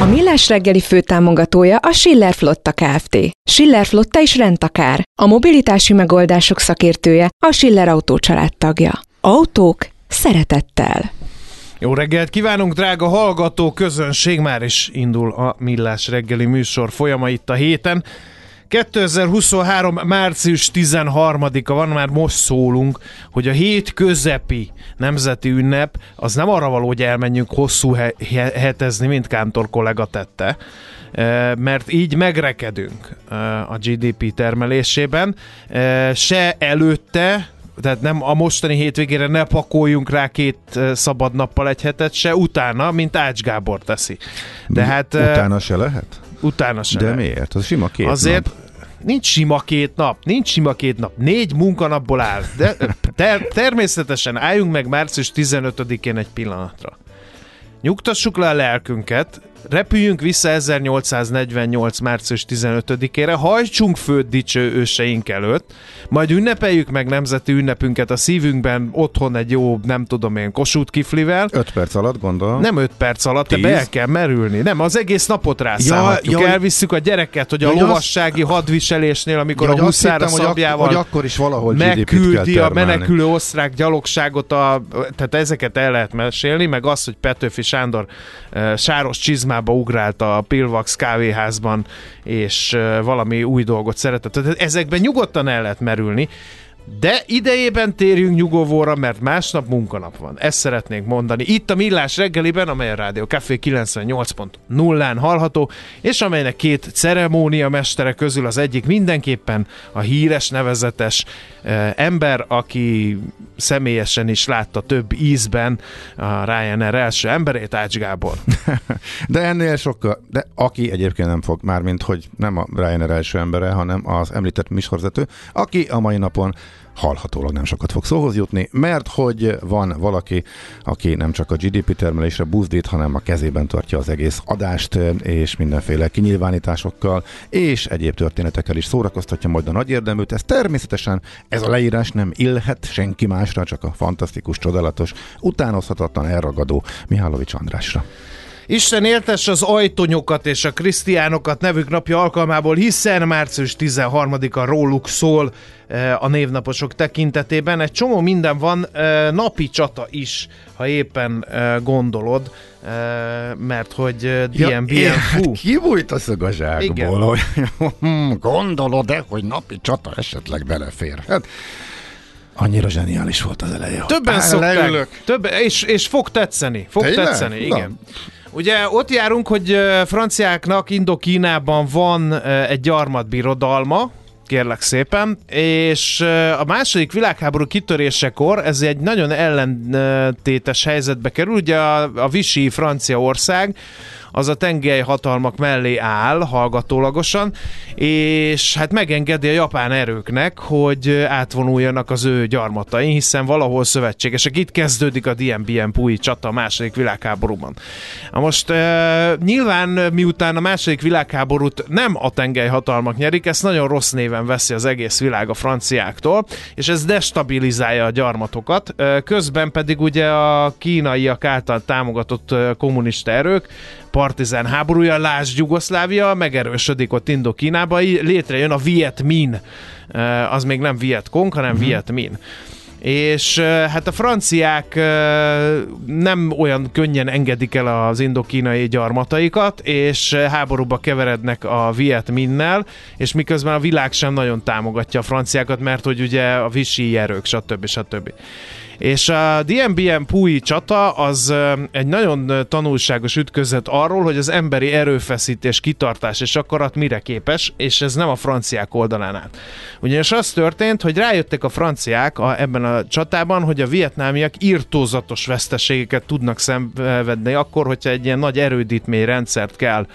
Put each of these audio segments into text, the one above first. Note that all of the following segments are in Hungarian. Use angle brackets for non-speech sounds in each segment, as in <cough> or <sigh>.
A Millás reggeli főtámogatója a Schiller Flotta Kft. Schiller Flotta is rendtakár. A mobilitási megoldások szakértője a Schiller Autó tagja. Autók szeretettel. Jó reggelt kívánunk, drága hallgató közönség! Már is indul a Millás reggeli műsor folyama itt a héten. 2023. március 13-a van, már most szólunk, hogy a hét közepi nemzeti ünnep az nem arra való, hogy elmenjünk hosszú he- he- hetezni, mint Kántor kollega tette, eh, mert így megrekedünk eh, a GDP termelésében. Eh, Se előtte, tehát nem a mostani hétvégére ne pakoljunk rá két szabad nappal egy hetet, se utána, mint Ács Gábor teszi. De hát Utána se lehet? utána se De lehet. miért? Az sima két Azért nap. Nincs sima két nap, nincs sima két nap, négy munkanapból áll. De ter- természetesen álljunk meg március 15-én egy pillanatra. Nyugtassuk le a lelkünket, repüljünk vissza 1848. március 15-ére, hajtsunk főt dicső őseink előtt, majd ünnepeljük meg nemzeti ünnepünket a szívünkben, otthon egy jó, nem tudom én, kosút kiflivel, Öt perc alatt gondolom. nem 5 perc alatt, de be el kell merülni. Nem, az egész napot rászállhatjuk. Ja, ja, Elvisszük a gyereket, hogy a Ja, lovassági hadviselésnél, amikor Ja, a huszára hittem, hogy, ak- szabjával hogy akkor is valahol megküldi a menekülő osztrák gyalogságot, a, tehát ezeket el lehet mesélni, meg az, hogy Petőfi Sándor e, sáros csizmába ugrált a Pilvax kávéházban, és valami új dolgot szeretett. Tehát ezekben nyugodtan el lehet merülni, de idejében térjünk nyugovóra, mert másnap munkanap van. Ezt szeretnénk mondani. Itt a Millás reggeliben, amely a Rádió Café 98.0-án hallható, és amelynek két ceremónia mestere közül az egyik mindenképpen a híres, nevezetes ember, aki személyesen is látta több ízben a Ryanair első emberét, Ács Gábor. <laughs> De ennél sokkal, de aki egyébként nem fog, mármint hogy nem a Ryanair első embere, hanem az említett műsorvezető, aki a mai napon hallhatólag nem sokat fog szóhoz jutni, mert hogy van valaki, aki nem csak a GDP termelésre buzdít, hanem a kezében tartja az egész adást, és mindenféle kinyilvánításokkal, és egyéb történetekkel is szórakoztatja majd a nagy érdeműt. Ez természetesen, ez a leírás nem illhet senki másra, csak a fantasztikus, csodálatos, utánozhatatlan, elragadó Mihálovics Andrásra. Isten éltesse az ajtonyokat és a krisztiánokat nevük napja alkalmából, hiszen március 13-a róluk szól eh, a névnaposok tekintetében. Egy csomó minden van, eh, napi csata is, ha éppen eh, gondolod, mert hogy eh, DNB-en, fú, kibújt a szög a zsákból, Igen. hogy <laughs> gondolod-e, hogy napi csata esetleg belefér? Hát, annyira zseniális volt az eleje. Többen szokták, leülök. több, és, és fog tetszeni, fog Tényleg? tetszeni, Na. Ugye ott járunk, hogy franciáknak Indokínában van egy gyarmatbirodalma, kérlek szépen, és a második világháború kitörésekor ez egy nagyon ellentétes helyzetbe kerül, ugye a, a Vichy Franciaország, az a tengelyhatalmak mellé áll hallgatólagosan, és hát megengedi a japán erőknek, hogy átvonuljanak az ő gyarmatain, hiszen valahol szövetségesek. Itt kezdődik a DMBM Pui csata a második világháborúban. Na most nyilván miután a második világháborút nem a tengelyhatalmak nyerik, ezt nagyon rossz néven veszi az egész világ a franciáktól, és ez destabilizálja a gyarmatokat. Közben pedig ugye a kínaiak által támogatott kommunista erők partizán háborúja, lásd Jugoszlávia, megerősödik ott Indokínába, létrejön a Viet Minh, az még nem Viet Cong, hanem uh-huh. Viet Minh és hát a franciák nem olyan könnyen engedik el az indokínai gyarmataikat, és háborúba keverednek a Viet Minnel, és miközben a világ sem nagyon támogatja a franciákat, mert hogy ugye a visi erők, stb. stb. És a DMBM Pui csata az egy nagyon tanulságos ütközet arról, hogy az emberi erőfeszítés, kitartás és akarat mire képes, és ez nem a franciák oldalán áll. Ugyanis az történt, hogy rájöttek a franciák a, ebben a csatában, hogy a vietnámiak írtózatos veszteségeket tudnak szenvedni akkor, hogyha egy ilyen nagy erődítmény rendszert kell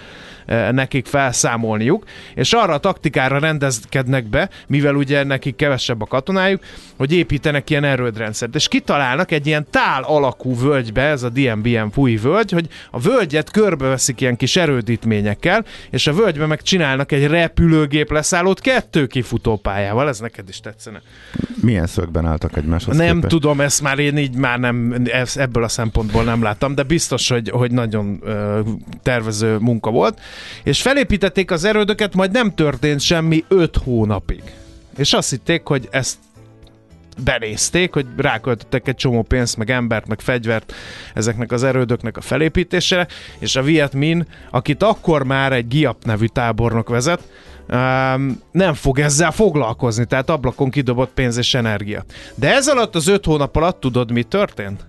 nekik felszámolniuk, és arra a taktikára rendezkednek be, mivel ugye nekik kevesebb a katonájuk, hogy építenek ilyen erődrendszert. És kitalálnak egy ilyen tál alakú völgybe, ez a DMBM fúj völgy, hogy a völgyet körbeveszik ilyen kis erődítményekkel, és a völgybe meg csinálnak egy repülőgép leszállót kettő kifutópályával, ez neked is tetszene. Milyen szögben álltak egymáshoz Nem képest? tudom, ezt már én így már nem, ebből a szempontból nem láttam, de biztos, hogy, hogy nagyon tervező munka volt és felépítették az erődöket, majd nem történt semmi 5 hónapig. És azt hitték, hogy ezt benézték, hogy ráköltöttek egy csomó pénzt, meg embert, meg fegyvert ezeknek az erődöknek a felépítésére, és a Viet Minh, akit akkor már egy Giap nevű tábornok vezet, um, nem fog ezzel foglalkozni, tehát ablakon kidobott pénz és energia. De ez alatt az öt hónap alatt tudod, mi történt?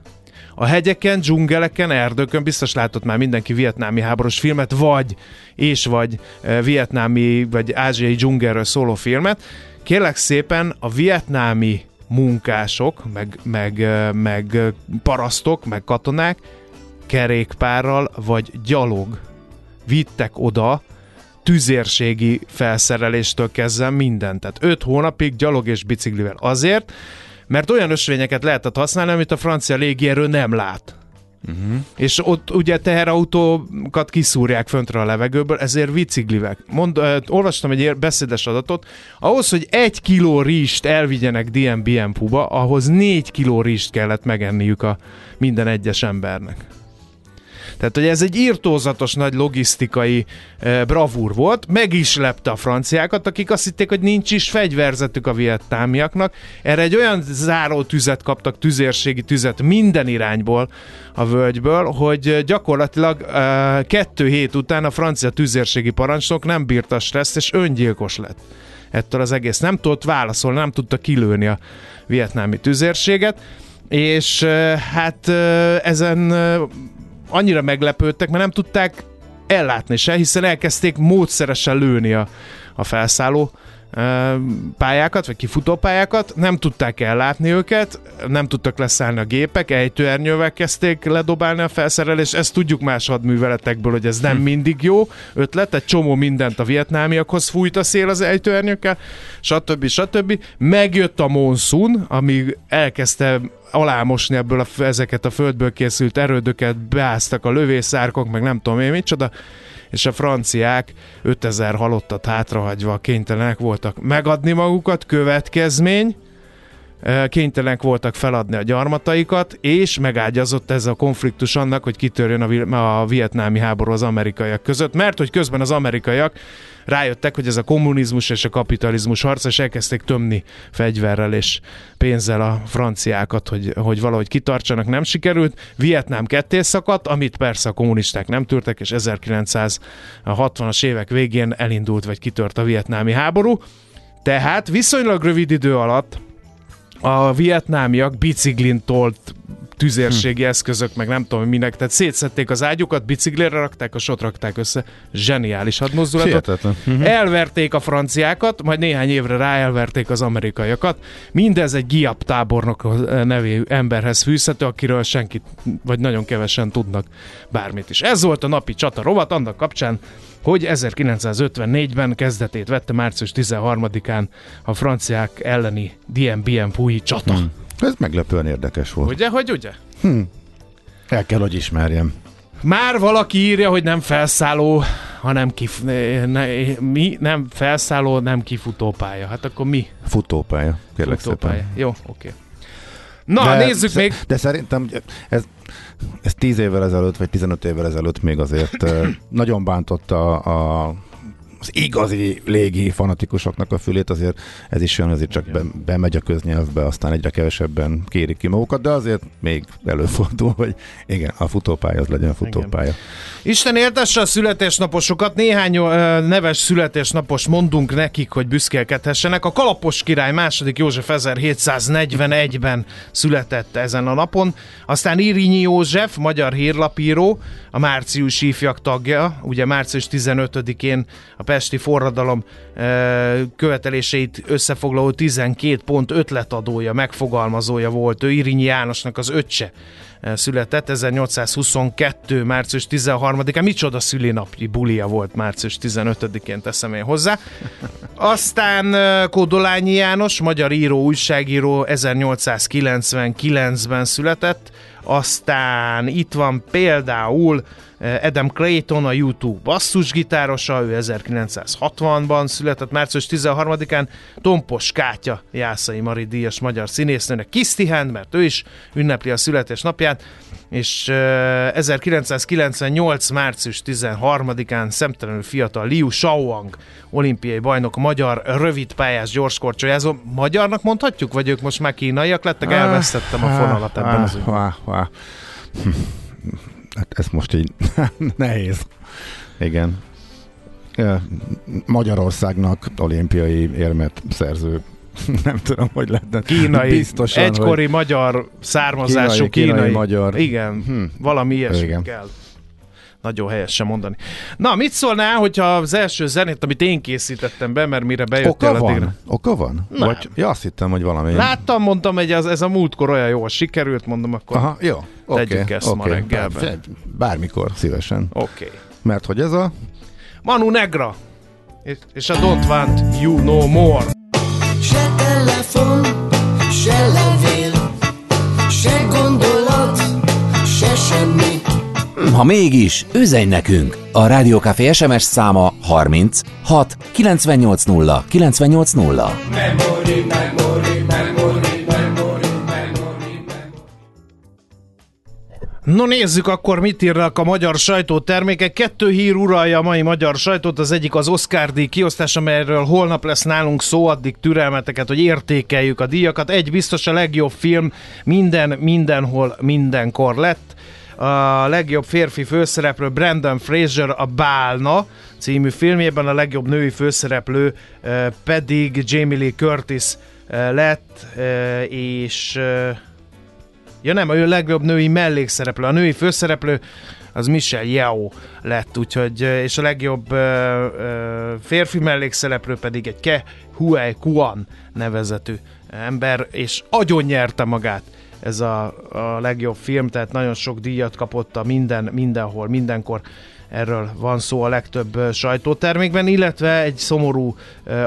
A hegyeken, dzsungeleken, erdőkön, biztos látott már mindenki vietnámi háborús filmet, vagy és vagy uh, vietnámi, vagy ázsiai dzsungelről szóló filmet. Kérlek szépen a vietnámi munkások, meg, meg, meg parasztok, meg katonák kerékpárral vagy gyalog vittek oda tüzérségi felszereléstől kezdve mindent. Tehát 5 hónapig gyalog és biciklivel. Azért, mert olyan ösvényeket lehetett használni, amit a francia légierő nem lát. Uh-huh. És ott ugye teherautókat kiszúrják föntre a levegőből, ezért biciklivek. Mond, uh, olvastam egy beszédes adatot, ahhoz, hogy egy kiló rizst elvigyenek DMBM puba, ahhoz négy kiló rizst kellett megenniük a minden egyes embernek. Tehát, hogy ez egy írtózatos nagy logisztikai e, bravúr volt, meg is lepte a franciákat, akik azt hitték, hogy nincs is fegyverzetük a vietnámiaknak. Erre egy olyan záró tüzet kaptak, tüzérségi tüzet minden irányból a völgyből, hogy gyakorlatilag e, kettő hét után a francia tüzérségi parancsnok nem bírta a stresszt, és öngyilkos lett ettől az egész. Nem tudott válaszolni, nem tudta kilőni a vietnámi tüzérséget, és hát ezen annyira meglepődtek, mert nem tudták ellátni se, hiszen elkezdték módszeresen lőni a, a felszálló pályákat, vagy kifutó pályákat, nem tudták ellátni őket, nem tudtak leszállni a gépek, ejtőernyővel kezdték ledobálni a felszerelést, ezt tudjuk más hadműveletekből, hogy ez nem hm. mindig jó ötlet, egy csomó mindent a vietnámiakhoz fújt a szél az ejtőernyőkkel, stb. stb. Megjött a monszun, ami elkezdte alámosni ebből a, ezeket a földből készült erődöket, beáztak a lövészárkok, meg nem tudom én micsoda, és a franciák 5000 halottat hátrahagyva kénytelenek voltak megadni magukat, következmény, kénytelenek voltak feladni a gyarmataikat, és megágyazott ez a konfliktus annak, hogy kitörjön a, a vietnámi háború az amerikaiak között, mert hogy közben az amerikaiak rájöttek, hogy ez a kommunizmus és a kapitalizmus harc, és elkezdték tömni fegyverrel és pénzzel a franciákat, hogy, hogy valahogy kitartsanak, nem sikerült. Vietnám ketté szakadt, amit persze a kommunisták nem tűrtek, és 1960-as évek végén elindult, vagy kitört a vietnámi háború. Tehát viszonylag rövid idő alatt a vietnámiak biciklin tolt tüzérségi eszközök, meg nem tudom minek, tehát szétszették az ágyukat, biciklére rakták, a sot rakták össze. Zseniális hadmozdulatot. Mhm. Elverték a franciákat, majd néhány évre rá elverték az amerikaiakat. Mindez egy Giap tábornok nevű emberhez fűzhető, akiről senkit, vagy nagyon kevesen tudnak bármit is. Ez volt a napi csata rovat, annak kapcsán, hogy 1954-ben kezdetét vette március 13-án a franciák elleni DMBM fúji csata. Hmm. Ez meglepően érdekes volt. Ugye, hogy ugye? El kell, hogy ismerjem. Már valaki írja, hogy nem felszálló, hanem kif... Ne, mi? Nem felszálló, nem kifutópálya. Hát akkor mi? Futópálya. Kérlek Futópálya. szépen. Jó, oké. Na, de, nézzük még. De szerintem ez, ez 10 évvel ezelőtt, vagy 15 évvel ezelőtt még azért <clears throat> nagyon bántotta a, az igazi légi fanatikusoknak a fülét, azért ez is jön, azért csak be, bemegy a köznyelvbe, aztán egyre kevesebben kérik ki magukat, de azért még előfordul, hogy igen, a futópálya az legyen a futópálya. Isten éltesse a születésnaposokat, néhány ö, neves születésnapos mondunk nekik, hogy büszkélkedhessenek. A Kalapos király második József 1741-ben született ezen a napon, aztán Irinyi József, magyar hírlapíró, a márciusi ifjak tagja, ugye március 15-én a Pesti forradalom követeléseit összefoglaló 12 pont ötletadója, megfogalmazója volt. Ő Irinyi Jánosnak az öccse született 1822. március 13-án. Micsoda szülinapji bulia volt március 15-én teszem én hozzá. Aztán Kódolányi János, magyar író, újságíró 1899-ben született. Aztán itt van például Adam Clayton, a YouTube basszusgitárosa, ő 1960-ban született, március 13-án, Tompos Kátya, Jászai Mari díjas magyar színésznőnek Kisztihend, mert ő is ünnepli a születésnapját, és 1998. március 13-án szemtelenül fiatal Liu Shaoang, olimpiai bajnok, magyar rövidpályás gyorskorcsolyázó. Magyarnak mondhatjuk, vagy ők most már kínaiak lettek? Elvesztettem a fonalat ebben az ügyben. Hát ez most így <laughs> nehéz. Igen. Magyarországnak olimpiai érmet szerző <laughs> nem tudom, hogy lehetne. Kínai, Biztosan, egykori magyar származású Kínai, kínai, kínai magyar. Igen, Hm. valami ilyesmi Igen. kell. Nagyon helyes sem mondani. Na, mit szólnál, hogyha az első zenét, amit én készítettem be, mert mire bejöttél Oka addigra- van? Oka van? Nem. Vagy, ja, azt hittem, hogy valami. Láttam, mondtam, hogy ez, ez a múltkor olyan jól sikerült, mondom, akkor Aha, jó. Oké, Tegyük ezt ma oké. reggelben. Bár- Bármikor, szívesen. oké. Okay. Mert hogy ez a... Manu Negra és, és a Don't Want You No More. Se telefon, se levél, Ha mégis, üzenj nekünk! A Rádiókafé SMS száma 30 6 980 980. No nézzük akkor, mit írnak a magyar sajtótermékek. Kettő hír uralja a mai magyar sajtót, az egyik az Oscar díj kiosztás, amelyről holnap lesz nálunk szó, addig türelmeteket, hogy értékeljük a díjakat. Egy biztos a legjobb film minden, mindenhol, mindenkor lett. A legjobb férfi főszereplő Brandon Fraser a Bálna című filmjében, a legjobb női főszereplő eh, pedig Jamie Lee Curtis eh, lett, eh, és Ja nem, a legjobb női mellékszereplő. A női főszereplő az Michelle Yeoh lett, úgyhogy, és a legjobb férfi mellékszereplő pedig egy Ke Huey Kuan nevezetű ember, és agyon nyerte magát ez a, a legjobb film, tehát nagyon sok díjat kapott a minden, mindenhol, mindenkor erről van szó a legtöbb sajtótermékben, illetve egy szomorú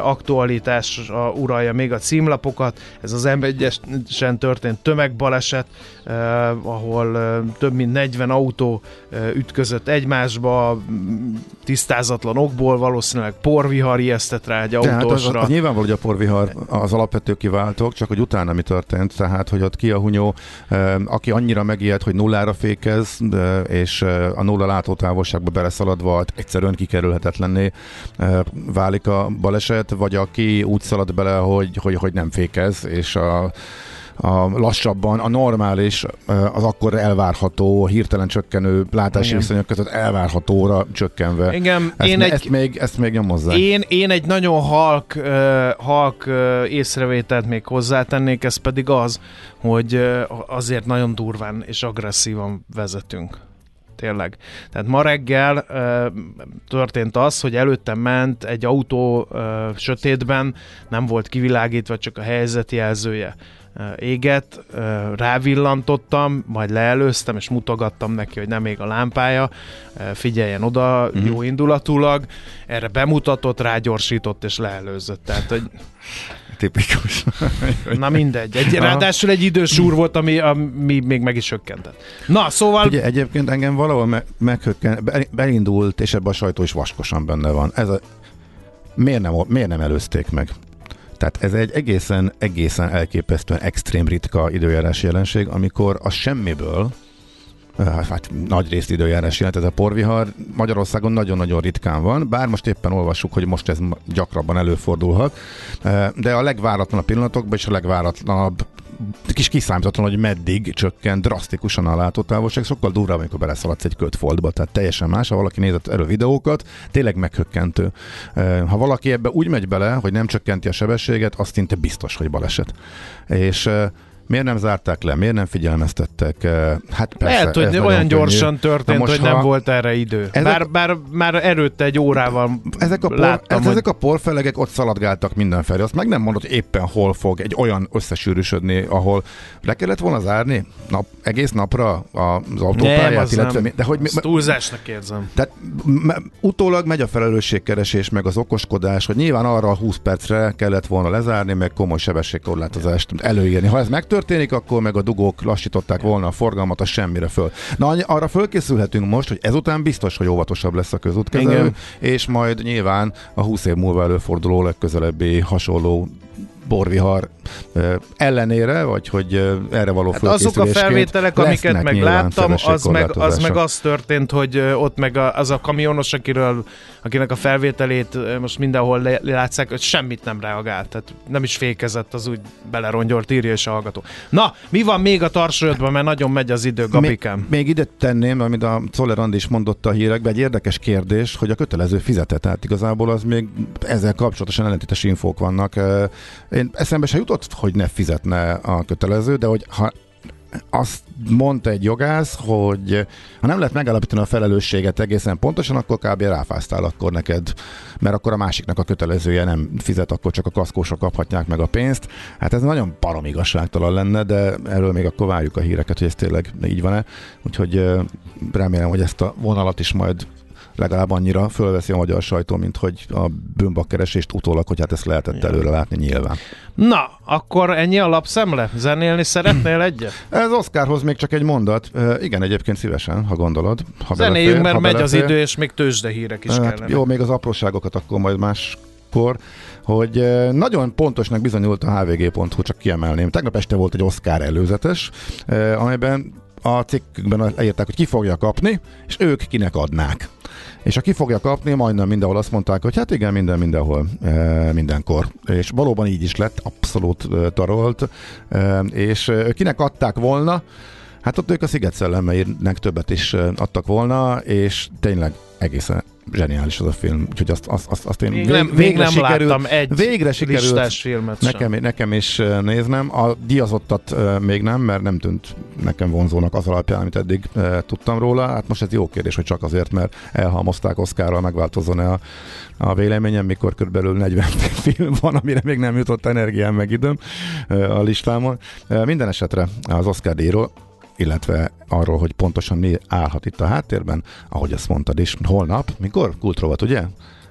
aktualitás uralja még a címlapokat. Ez az M1-esen történt tömegbaleset, ahol több mint 40 autó ütközött egymásba, tisztázatlan okból, valószínűleg porvihar ijesztett rá egy Tehát az, autósra. az nyilvánvaló, hogy a porvihar az alapvető kiváltók, csak hogy utána mi történt, tehát hogy ott ki a hunyó, aki annyira megijedt, hogy nullára fékez, és a nulla látótávolságba beleszaladva egyszerűen kikerülhetetlenné eh, válik a baleset, vagy aki úgy szalad bele, hogy, hogy, hogy nem fékez, és a a lassabban, a normális, az akkor elvárható, hirtelen csökkenő látási Igen. viszonyok között elvárhatóra csökkenve. Igen, ezt, én egy- ezt, még, ezt még nyomozzák. Én, én egy nagyon halk, uh, halk uh, észrevételt még hozzátennék, ez pedig az, hogy uh, azért nagyon durván és agresszívan vezetünk. Tényleg. Tehát ma reggel történt az, hogy előttem ment egy autó sötétben, nem volt kivilágítva, csak a helyzetjelzője uh, rávillantottam, majd leelőztem, és mutogattam neki, hogy nem ég a lámpája, figyeljen oda, Mhm. jó indulatulag, erre bemutatott, rágyorsított és leelőzött. Tehát, hogy Tipikus. <laughs> na mindegy. Egy, Aha. ráadásul egy idős úr volt, ami, ami még meg is hökkentett. Na, szóval Ugye egyébként engem valahol me- meghökken, be- beindult, és ebben a sajtó is vaskosan benne van. Ez a, miért, nem, miért nem előzték meg? Tehát ez egy egészen, egészen elképesztően extrém ritka időjárás jelenség, amikor a semmiből eh, hát nagy részt időjárás jelent ez a porvihar. Magyarországon nagyon-nagyon ritkán van, bár most éppen olvassuk, hogy most ez gyakrabban előfordulhat, Eh, de a legváratlanabb pillanatokban és a legváratlanabb kis kiszámítatlan, hogy meddig csökken drasztikusan a látótávolság, sokkal durvább, amikor beleszaladsz egy kötfoltba, tehát teljesen más, ha valaki nézett erről videókat, tényleg meghökkentő. Eh, Ha valaki ebbe úgy megy bele, hogy nem csökkenti a sebességet, az szinte biztos, hogy baleset. És eh, Miért nem zárták le? Miért nem figyelmeztettek? Hát persze, lehet, hogy olyan könnyű. gyorsan történt, Na most, hogy nem volt erre idő. Ezek- Bár, bár már előtte egy órával ezek a, por, láttam, ez, hogy ezek a porfelegek ott szaladgáltak mindenfelé. Azt meg nem mondod, hogy éppen hol fog egy olyan összesűrűsödni, ahol le kellett volna zárni nap, egész napra az autópályát, nem, az illetve nem. de hogy mi, túlzásnak érzem. tehát utólag megy a felelősségkeresés, meg az okoskodás, hogy nyilván arra a 20 percre kellett volna lezárni, meg komoly sebességkorlátozást előírni. Ha ez megtörténik, akkor meg a dugók lassították volna a forgalmat a semmire föl. Na, arra fölkészülhetünk most, hogy ezután biztos, hogy óvatosabb lesz a közútkezelő, Igen. és majd nyilván a 20 év múlva előforduló legközelebbi hasonló borvihar ellenére, vagy hogy erre való Hát azok a felvételek, amiket lesznek meg nyilván láttam, az meg, az meg az történt, hogy ott meg az a kamionos, akiről, akinek a felvételét most mindenhol le, látszák, hogy semmit nem reagált, tehát nem is fékezett, az úgy belerongyolt, írja és a hallgató. Na, mi van még a tarsolyodban, mert nagyon megy az idő, Gabikám. Még, még ide tenném, amit a Czoller Andi is mondott a hírekben, egy érdekes kérdés, hogy a kötelező fizetett, tehát igazából az még ezzel kapcsolatosan ellentétes infók vannak. Én eszembe se jutott, hogy ne fizetne a kötelező, de hogy ha azt mondta egy jogász, hogy ha nem lehet megállapítani a felelősséget egészen pontosan, akkor kb. ráfáztál akkor neked, mert akkor a másiknak a kötelezője nem fizet, akkor csak a kaszkósok kaphatják meg a pénzt. Hát ez nagyon parom igazságtalan lenne, de erről még akkor várjuk a híreket, hogy ez tényleg így van-e. Úgyhogy remélem, hogy ezt a vonalat is majd legalább annyira fölveszi a magyar sajtó, mint hogy a bűnbakkeresést utólag, hogy hát ezt lehetett előre látni nyilván. Na, akkor ennyi a lapszemle? Zenélni szeretnél <clears throat> egyet? Ez Oscarhoz még csak egy mondat. Ö, igen, egyébként szívesen, ha gondolod. Ha Zenéljünk, belefér, mert ha megy az idő, és még tőzsdehírek is Hát kellene. jó, még az apróságokat akkor majd máskor, hogy eh, nagyon pontosnak bizonyult a hvg.hu, csak kiemelném. Tegnap este volt egy Oscar előzetes, amelyben a cikkükben leírták, hogy ki fogja kapni, és ők kinek adnák. És a ki fogja kapni, majdnem mindenhol azt mondták, hogy hát igen, minden, mindenhol, eh, mindenkor. És valóban így is lett, abszolút eh, tarolt. Eh, és kinek adták volna, Hát ott ők a Sziget szellemeinek többet is adtak volna, és tényleg egészen zseniális az a film, úgyhogy azt, azt, azt, azt én Még nem, még nem láttam egy végre sikerült filmet sem. nekem, nekem is néznem. A díjazottat ö, még nem, mert nem tűnt nekem vonzónak az alapján, amit eddig tudtam róla. Hát most ez jó kérdés, hogy csak azért, mert elhalmozták Oszkárral, megváltozzon-e a, a véleményem, mikor körülbelül 40 <laughs> film van, amire még nem jutott energiám meg időm a listámon. Minden esetre az Oscar díjról illetve arról, hogy pontosan mi állhat itt a háttérben, ahogy azt mondtad is, holnap, mikor? Kultrovat, ugye?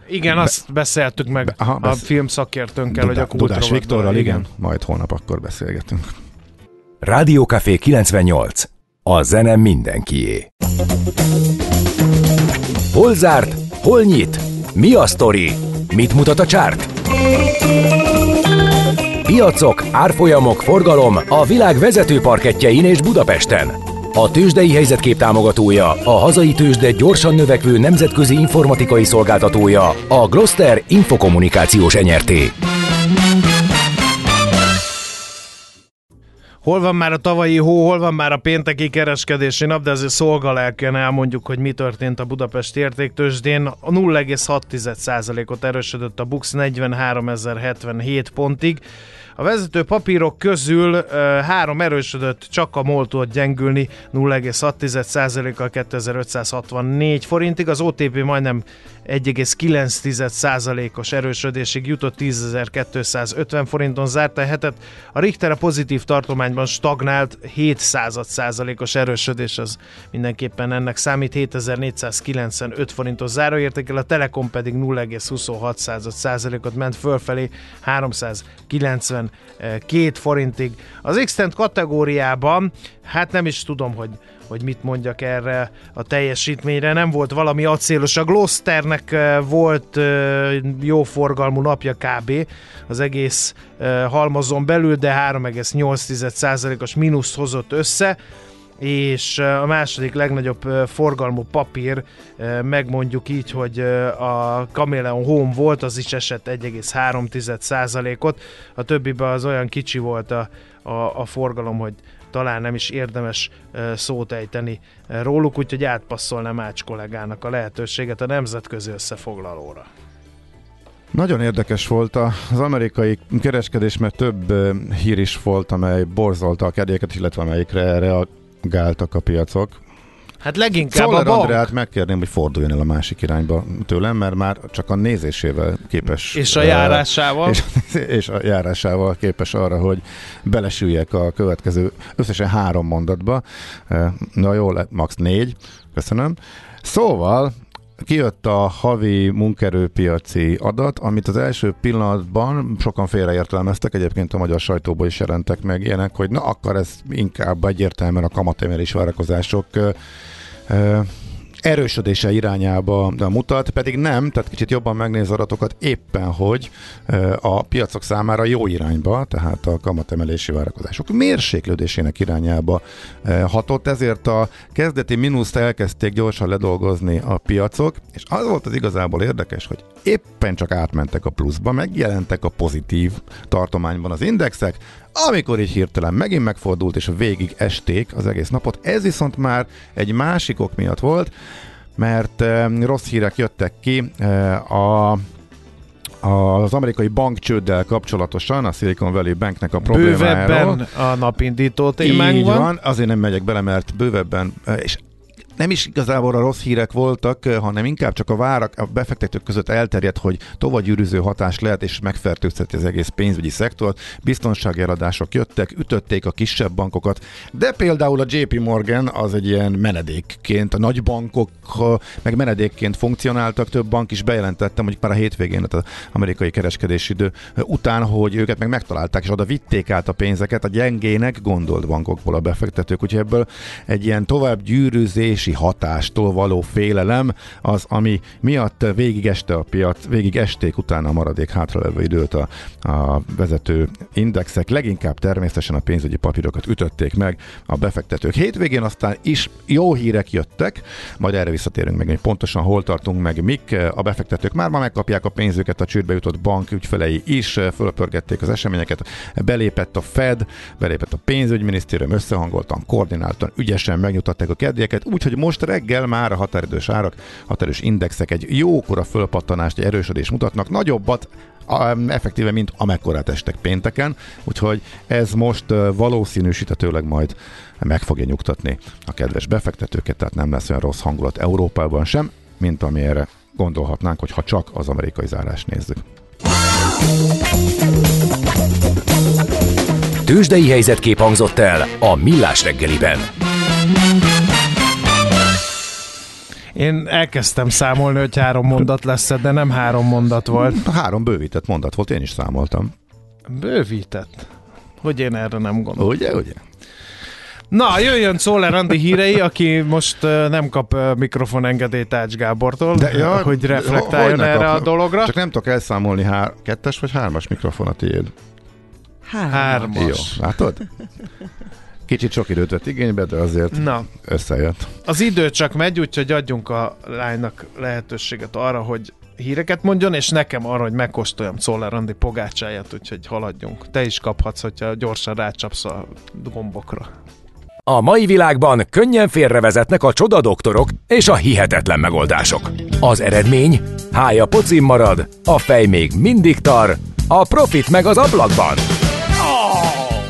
Igen, azt beszéltük meg Be- aha, a besz- film szakértőnkkel, hogy a Dudá- Dudás Viktorral, igen. Majd holnap akkor beszélgetünk. Rádiókafé 98. A zene mindenkié. Hol zárt? Hol nyit? Mi a sztori? Mit mutat a csárt? Piacok, árfolyamok, forgalom a világ vezető parketjein és Budapesten. A tőzsdei helyzetkép támogatója, a hazai tőzsde gyorsan növekvő nemzetközi informatikai szolgáltatója, a Gloster Infokommunikációs enyerté. hol van már a tavalyi hó, hol van már a pénteki kereskedési nap, de azért szolgalelken elmondjuk, hogy mi történt a Budapesti értéktősdén. A 0,6%-ot erősödött a Bux 43.077 pontig. A vezető papírok közül három erősödött, csak a MOL tudott gyengülni 0,6%-kal 2564 forintig, az OTP majdnem 1,9%-os erősödésig jutott 10.250 forinton zárt a hetet. A Richter a pozitív tartományban stagnált 7 százalékos erősödés, az mindenképpen ennek számít 7495 forintos záróértékkel, a Telekom pedig 0,26%-ot ment fölfelé 392 forintig. Az x kategóriában, hát nem is tudom, hogy hogy mit mondjak erre a teljesítményre. Nem volt valami acélos. A Gloucesternek volt jó forgalmú napja kb. az egész halmazon belül, de 3,8%-os mínuszt hozott össze és a második legnagyobb forgalmú papír, megmondjuk így, hogy a Chameleon Home volt, az is esett 1,3%-ot, a többiben az olyan kicsi volt a, a, a forgalom, hogy talán nem is érdemes szót ejteni róluk, úgyhogy átpasszolnám Ács kollégának a lehetőséget a nemzetközi összefoglalóra. Nagyon érdekes volt az amerikai kereskedés, mert több hír is volt, amely borzolta a kedélyeket, illetve amelyikre reagáltak a piacok. Hát leginkább Szoller a bank. Andreát megkérném, hogy forduljon el a másik irányba tőlem, mert már csak a nézésével képes. És a járásával. És, és a járásával képes arra, hogy belesüljek a következő összesen három mondatba. Eh, Na jó, max. négy. Köszönöm. Szóval kijött a havi munkerőpiaci adat, amit az első pillanatban sokan félreértelmeztek, egyébként a magyar sajtóból is jelentek meg ilyenek, hogy na akkor ez inkább egyértelműen a kamatemelés várakozások erősödése irányába mutat, pedig nem, tehát kicsit jobban megnéz adatokat éppen, hogy a piacok számára jó irányba, tehát a kamatemelési várakozások mérséklődésének irányába hatott, ezért a kezdeti mínuszt elkezdték gyorsan ledolgozni a piacok, és az volt az igazából érdekes, hogy éppen csak átmentek a pluszba, megjelentek a pozitív tartományban az indexek, amikor így hirtelen megint megfordult, és végig esték az egész napot. Ez viszont már egy másik ok miatt volt, mert e, rossz hírek jöttek ki e, a az amerikai bankcsőddel kapcsolatosan, a Silicon Valley Banknek a problémájáról. Bővebben a napindító Így témánk van. van, azért nem megyek bele, mert bővebben, e, és nem is igazából a rossz hírek voltak, hanem inkább csak a várak a befektetők között elterjedt, hogy tovagyűrűző hatás lehet, és megfertőzheti az egész pénzügyi szektort. Biztonsági eladások jöttek, ütötték a kisebb bankokat, de például a JP Morgan az egy ilyen menedékként, a nagy bankok meg menedékként funkcionáltak, több bank is bejelentettem, hogy már a hétvégén az amerikai kereskedési idő után, hogy őket meg megtalálták, és oda vitték át a pénzeket a gyengének gondolt bankokból a befektetők, úgyhogy ebből egy ilyen tovább gyűrűzési hatástól való félelem az, ami miatt végigeste a piac, végig esték utána a maradék hátralevő időt a, a vezető indexek, leginkább természetesen a pénzügyi papírokat ütötték meg a befektetők. Hétvégén aztán is jó hírek jöttek, majd erre visszatérünk meg, hogy pontosan hol tartunk meg, mik a befektetők. Már ma megkapják a pénzüket, a csődbe jutott bank ügyfelei is fölpörgették az eseményeket, belépett a Fed, belépett a pénzügyminisztérium, összehangoltan, koordináltan, ügyesen megnyugtatták a kedélyeket, úgyhogy most reggel már a határidős árak, határidős indexek egy jókora fölpattanást, egy erősödés mutatnak, nagyobbat effektíve, mint amekkorát estek pénteken, úgyhogy ez most valószínűsítetőleg majd meg fogja nyugtatni a kedves befektetőket, tehát nem lesz olyan rossz hangulat Európában sem, mint ami erre gondolhatnánk, hogy ha csak az amerikai zárás nézzük. Tőzsdei helyzetkép hangzott el a Millás reggeliben. Én elkezdtem számolni, hogy három mondat lesz, de nem három mondat volt. Három bővített mondat volt, én is számoltam. Bővített? Hogy én erre nem gondolom. Ugye, ugye? Na, jöjjön Szoller Andi hírei, aki most uh, nem kap uh, mikrofonengedélyt Ács Gábortól, De, ja, hogy reflektáljon hogy erre a dologra. Csak nem tudok elszámolni hár, kettes vagy hármas mikrofon a tiéd. Hármas. Jó, látod? Kicsit sok időt vett igénybe, de azért Na, összejött. az idő csak megy, úgyhogy adjunk a lánynak lehetőséget arra, hogy híreket mondjon, és nekem arra, hogy megkóstoljam Czoller Andi pogácsáját, úgyhogy haladjunk. Te is kaphatsz, hogyha gyorsan rácsapsz a gombokra. A mai világban könnyen félrevezetnek a csoda doktorok és a hihetetlen megoldások. Az eredmény? Hája pocim marad, a fej még mindig tar, a profit meg az ablakban.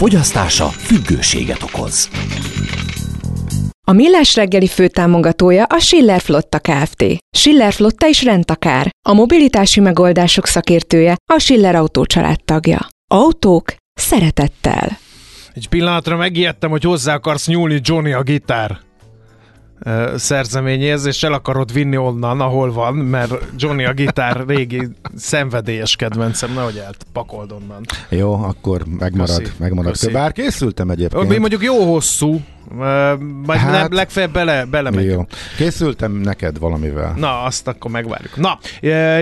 Fogyasztása függőséget okoz. A Millás reggeli főtámogatója a Schiller Flotta Kft. Schiller Flotta is rendtakár. A mobilitási megoldások szakértője a Schiller Autó tagja. Autók szeretettel. Egy pillanatra megijedtem, hogy hozzá akarsz nyúlni Johnny a gitár ö, szerzeményéhez, és el akarod vinni onnan, ahol van, mert Johnny a gitár <laughs> régi szenvedélyes kedvencem, nehogy elpakold onnan. Jó, akkor megmarad, Köszi. megmarad. Köszi. Bár készültem egyébként. Mi mondjuk jó hosszú, majd Hát, hát, legfeljebb bele, belemegyünk. Jó. Készültem neked valamivel. Na, azt akkor megvárjuk. Na,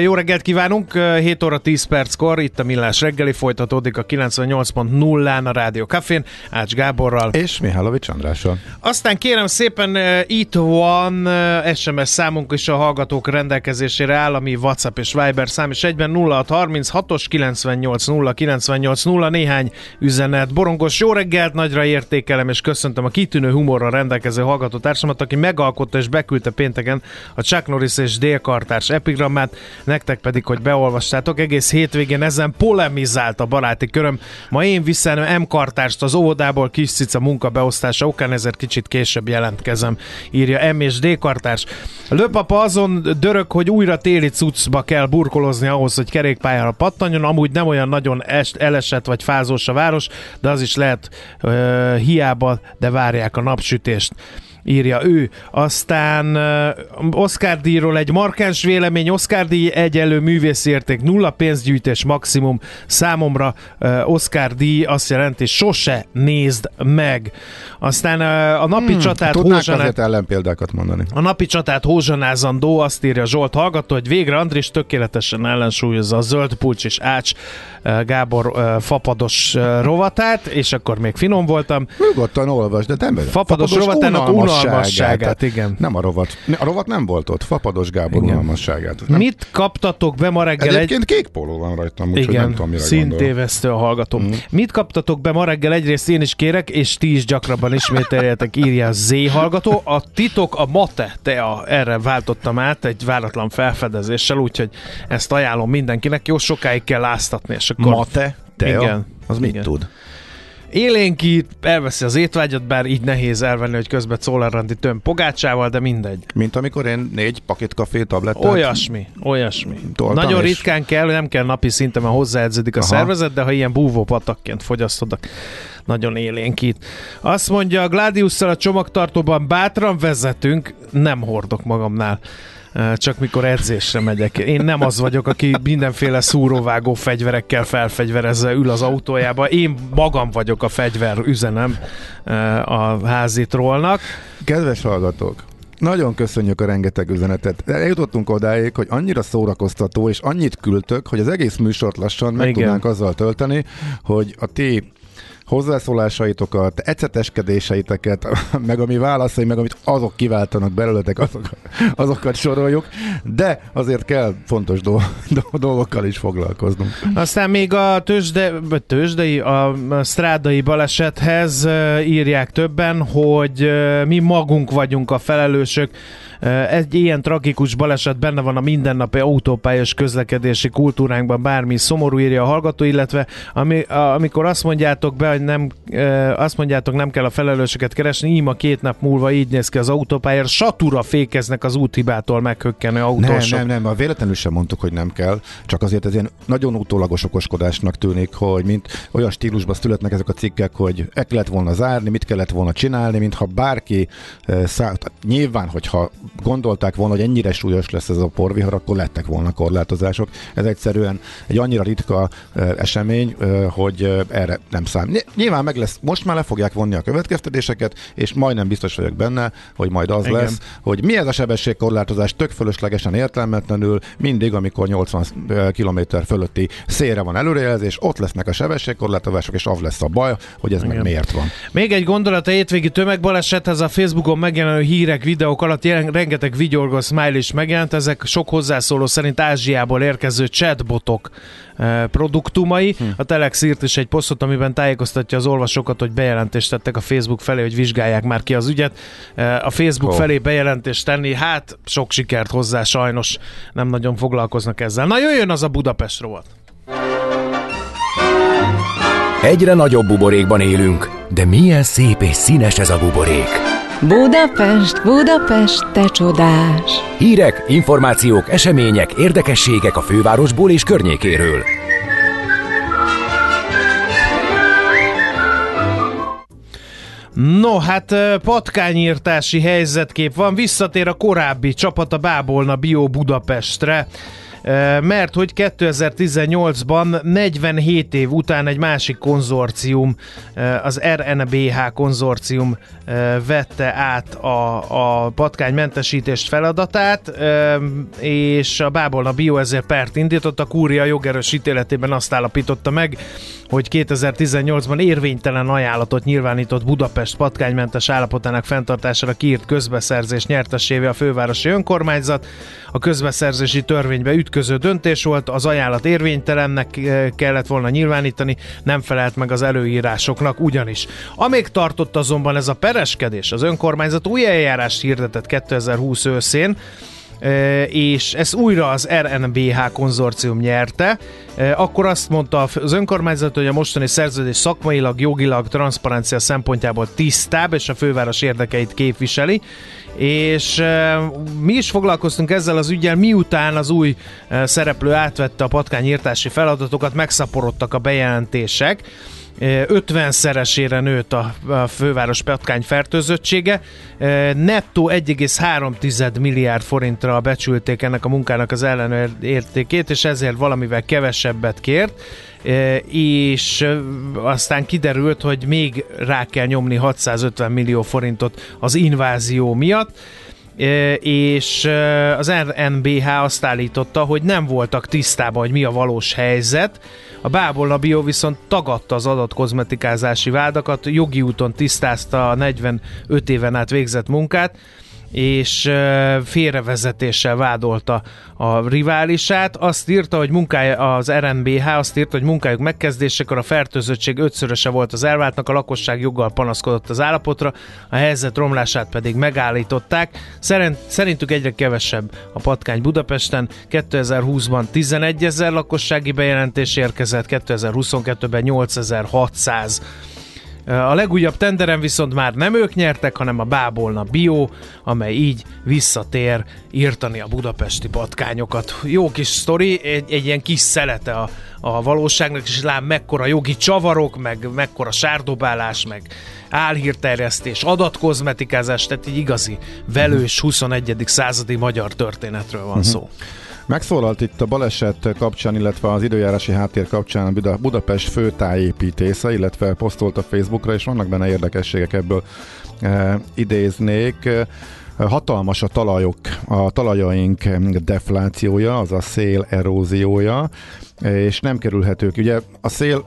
jó reggelt kívánunk, E, 7 óra 10 perckor, itt a Millás reggeli, folytatódik a 98.0-án a Rádió Cafén, Ács Gáborral. És Mihálovics Andrással. Aztán kérem szépen, itt van SMS számunk is a hallgatók rendelkezésére áll, ami WhatsApp és Viber szám, és egyben 0636-os 980 980 néhány üzenet. Borongos, jó reggelt, nagyra értékelem, és köszöntöm a kitűnő humorral rendelkező hallgató társamat, aki megalkotta és beküldte pénteken a Chuck Norris és Dél Kartárs epigrammát, nektek pedig, hogy beolvastátok. Egész hétvégén ezen polemizált a baráti köröm. Ma én viszem M. Kartárst az óvodából kis cica munkabeosztása okán, ezért kicsit később jelentkezem, írja M. és D. Kartárs. Lőpapa azon dörög, hogy újra téli cuccba kell burkolozni ahhoz, hogy kerékpályára pattanjon, amúgy nem olyan nagyon est, elesett vagy fázós a város, de az is lehet ö, hiába, de várják a napsütést írja ő. Aztán Oscar díjról egy markáns vélemény, Oscar díj egyelő művészi érték, nulla pénzgyűjtés maximum. Számomra Oscar díj azt jelenti, sose nézd meg. Aztán a napi hmm, csatát Tudnánk Hózsanát- azért ellenpéldákat mondani. a napi csatát hózsanázandó, azt írja Zsolt hallgató, hogy végre Andris tökéletesen ellensúlyozza a zöld pulcs és ács Gábor fapados rovatát, és akkor még finom voltam. Nyugodtan olvasd, de nem Fapados rovatának unalmasságát, igen. Nem a rovat. A rovat nem volt ott. Fapados Gábor Igen. unalmasságát. Nem. Mit kaptatok be ma reggel egy... Egyébként kék póló van rajtam, úgyhogy nem tudom, mire szintévesztő a hallgató. Mm. Mit kaptatok be ma reggel? Egyrészt én is kérek, és ti is gyakrabban ismételjetek, írja a Z hallgató. A titok a mate tea, erre váltottam át egy váratlan felfedezéssel, úgyhogy ezt ajánlom mindenkinek. Jó sokáig kell áztatni, és akkor Mate? Tea? Igen. Az mit Igen. tud? élénkít, elveszi az étvágyat, bár így nehéz elvenni, hogy közben Czoller Andi töm pogácsával, de mindegy. Mint amikor én négy pakét kafé tablettát... Olyasmi, olyasmi. Nagyon és- ritkán kell, nem kell napi szinten, mert hozzáedződik a Aha. szervezet, de ha ilyen búvó patakként fogyasztod, nagyon élénkít. Azt mondja, a Gladiusszal a csomagtartóban bátran vezetünk, nem hordok magamnál. Csak mikor edzésre megyek. Én nem az vagyok, aki mindenféle szúróvágó fegyverekkel felfegyverezve ül az autójába. Én magam vagyok a fegyver üzenem a házitrónak. Kedves hallgatók, nagyon köszönjük a rengeteg üzenetet. Eljutottunk odáig, hogy annyira szórakoztató, és annyit küldtök, hogy az egész műsort lassan meg Igen. tudnánk azzal tölteni, hogy a ti hozzászólásaitokat, eceteskedéseiteket, meg ami válaszai, meg amit azok kiváltanak belőletek, azok, azokat soroljuk, de azért kell fontos do- do- dolgokkal is foglalkoznunk. Aztán még a tőzsde, tőzsdei, a strádai balesethez írják többen, hogy mi magunk vagyunk a felelősök. Egy ilyen tragikus baleset benne van a mindennapi autópályás közlekedési kultúránkban, bármi szomorú írja a hallgató, illetve ami, amikor azt mondjátok be, hogy nem, ö, azt mondjátok nem kell a felelősöket keresni, ím a két nap múlva így néz ki az autópályára, satura fékeznek az úthibától meghökkenő Nem, autósok. nem, nem, a véletlenül sem mondtuk, hogy nem kell, csak azért ez ilyen nagyon utólagos okoskodásnak tűnik, hogy mint olyan stílusban születnek ezek a cikkek, hogy el kellett volna zárni, mit kellett volna csinálni, mintha bárki, eh, szá... nyilván, hogyha gondolták volna, hogy ennyire súlyos lesz ez a porvihar, akkor lettek volna korlátozások. Ez egyszerűen egy annyira ritka ö, esemény, ö, hogy erre nem számít. Ny- Nyilván meg lesz, most már le fogják vonni a következtetéseket, és majdnem biztos vagyok benne, hogy majd az Igen. lesz, hogy mi ez a sebességkorlátozás tök fölöslegesen értelmetlenül, mindig, amikor 80 km fölötti szélre van előrejelzés, ott lesznek a sebességkorlátozások, és az lesz a baj, hogy ez meg Igen. miért van. Még egy gondolat a hétvégi tömegbalesethez a Facebookon megjelenő hírek, videók alatt jelen, rengeteg vigyorgó smile is megjelent, ezek sok hozzászóló szerint Ázsiából érkező chatbotok produktumai. Hm. A Telex írt is egy posztot, amiben tájékoztatja az olvasókat, hogy bejelentést tettek a Facebook felé, hogy vizsgálják már ki az ügyet. A Facebook Ó. felé bejelentést tenni, hát sok sikert hozzá, sajnos nem nagyon foglalkoznak ezzel. Na jöjjön az a Budapest rovat. Egyre nagyobb buborékban élünk, de milyen szép és színes ez a buborék. Budapest, Budapest, te csodás! Hírek, információk, események, érdekességek a fővárosból és környékéről. No, hát patkányírtási helyzetkép van, visszatér a korábbi csapat a Bábolna Bio Budapestre, mert hogy 2018-ban 47 év után egy másik konzorcium, az RNBH konzorcium vette át a, a patkánymentesítést feladatát, és a Bábolna Bio ezért pert indított, a kúria jogerős ítéletében azt állapította meg, hogy 2018-ban érvénytelen ajánlatot nyilvánított Budapest patkánymentes állapotának fenntartására kiírt közbeszerzés nyertesévé a fővárosi önkormányzat. A közbeszerzési törvénybe ütköző döntés volt, az ajánlat érvénytelennek eh, kellett volna nyilvánítani, nem felelt meg az előírásoknak ugyanis. Amíg tartott azonban ez a pereskedés, az önkormányzat új eljárást hirdetett 2020 őszén, E, és ezt újra az RNBH konzorcium nyerte. E, Akkor azt mondta az önkormányzat, hogy a mostani szerződés szakmailag, jogilag, transzparencia szempontjából tisztább, és a főváros érdekeit képviseli. És mi is foglalkoztunk ezzel az ügyel, miután az új szereplő átvette a patkányírtási feladatokat, megszaporodtak a bejelentések. 50-szeresére nőtt a, főváros patkány fertőzöttsége. Nettó 1,3 milliárd forintra becsülték ennek a munkának az ellenértékét, és ezért valamivel kevesebbet kért és aztán kiderült, hogy még rá kell nyomni 650 millió forintot az invázió miatt, és az RNBH azt állította, hogy nem voltak tisztában, hogy mi a valós helyzet. A Bábolna Bio viszont tagadta az adatkozmetikázási vádakat, jogi úton tisztázta a 45 éven át végzett munkát, és félrevezetéssel vádolta a riválisát. Azt írta, hogy munkája, az RNBH azt írta, hogy munkájuk megkezdésekor a fertőzöttség ötszöröse volt az elváltnak, a lakosság joggal panaszkodott az állapotra, a helyzet romlását pedig megállították. Szerint, szerintük egyre kevesebb a patkány Budapesten. 2020-ban 11 ezer lakossági bejelentés érkezett, 2022-ben 8600 a legújabb tenderen viszont már nem ők nyertek, hanem a Bábolna Bio, amely így visszatér írtani a budapesti patkányokat. Jó kis sztori, egy, egy ilyen kis szelete a, a valóságnak, és lám mekkora jogi csavarok, meg mekkora sárdobálás, meg álhírterjesztés, adatkozmetikázás, tehát egy igazi velős 21. századi magyar történetről van szó. Megszólalt itt a baleset kapcsán, illetve az időjárási háttér kapcsán Buda- Budapest főtájépítésze, illetve posztolt a Facebookra, és vannak benne érdekességek ebből e, idéznék. Hatalmas a talajok, a talajaink deflációja, az a szél eróziója, és nem kerülhetők. Ugye a szél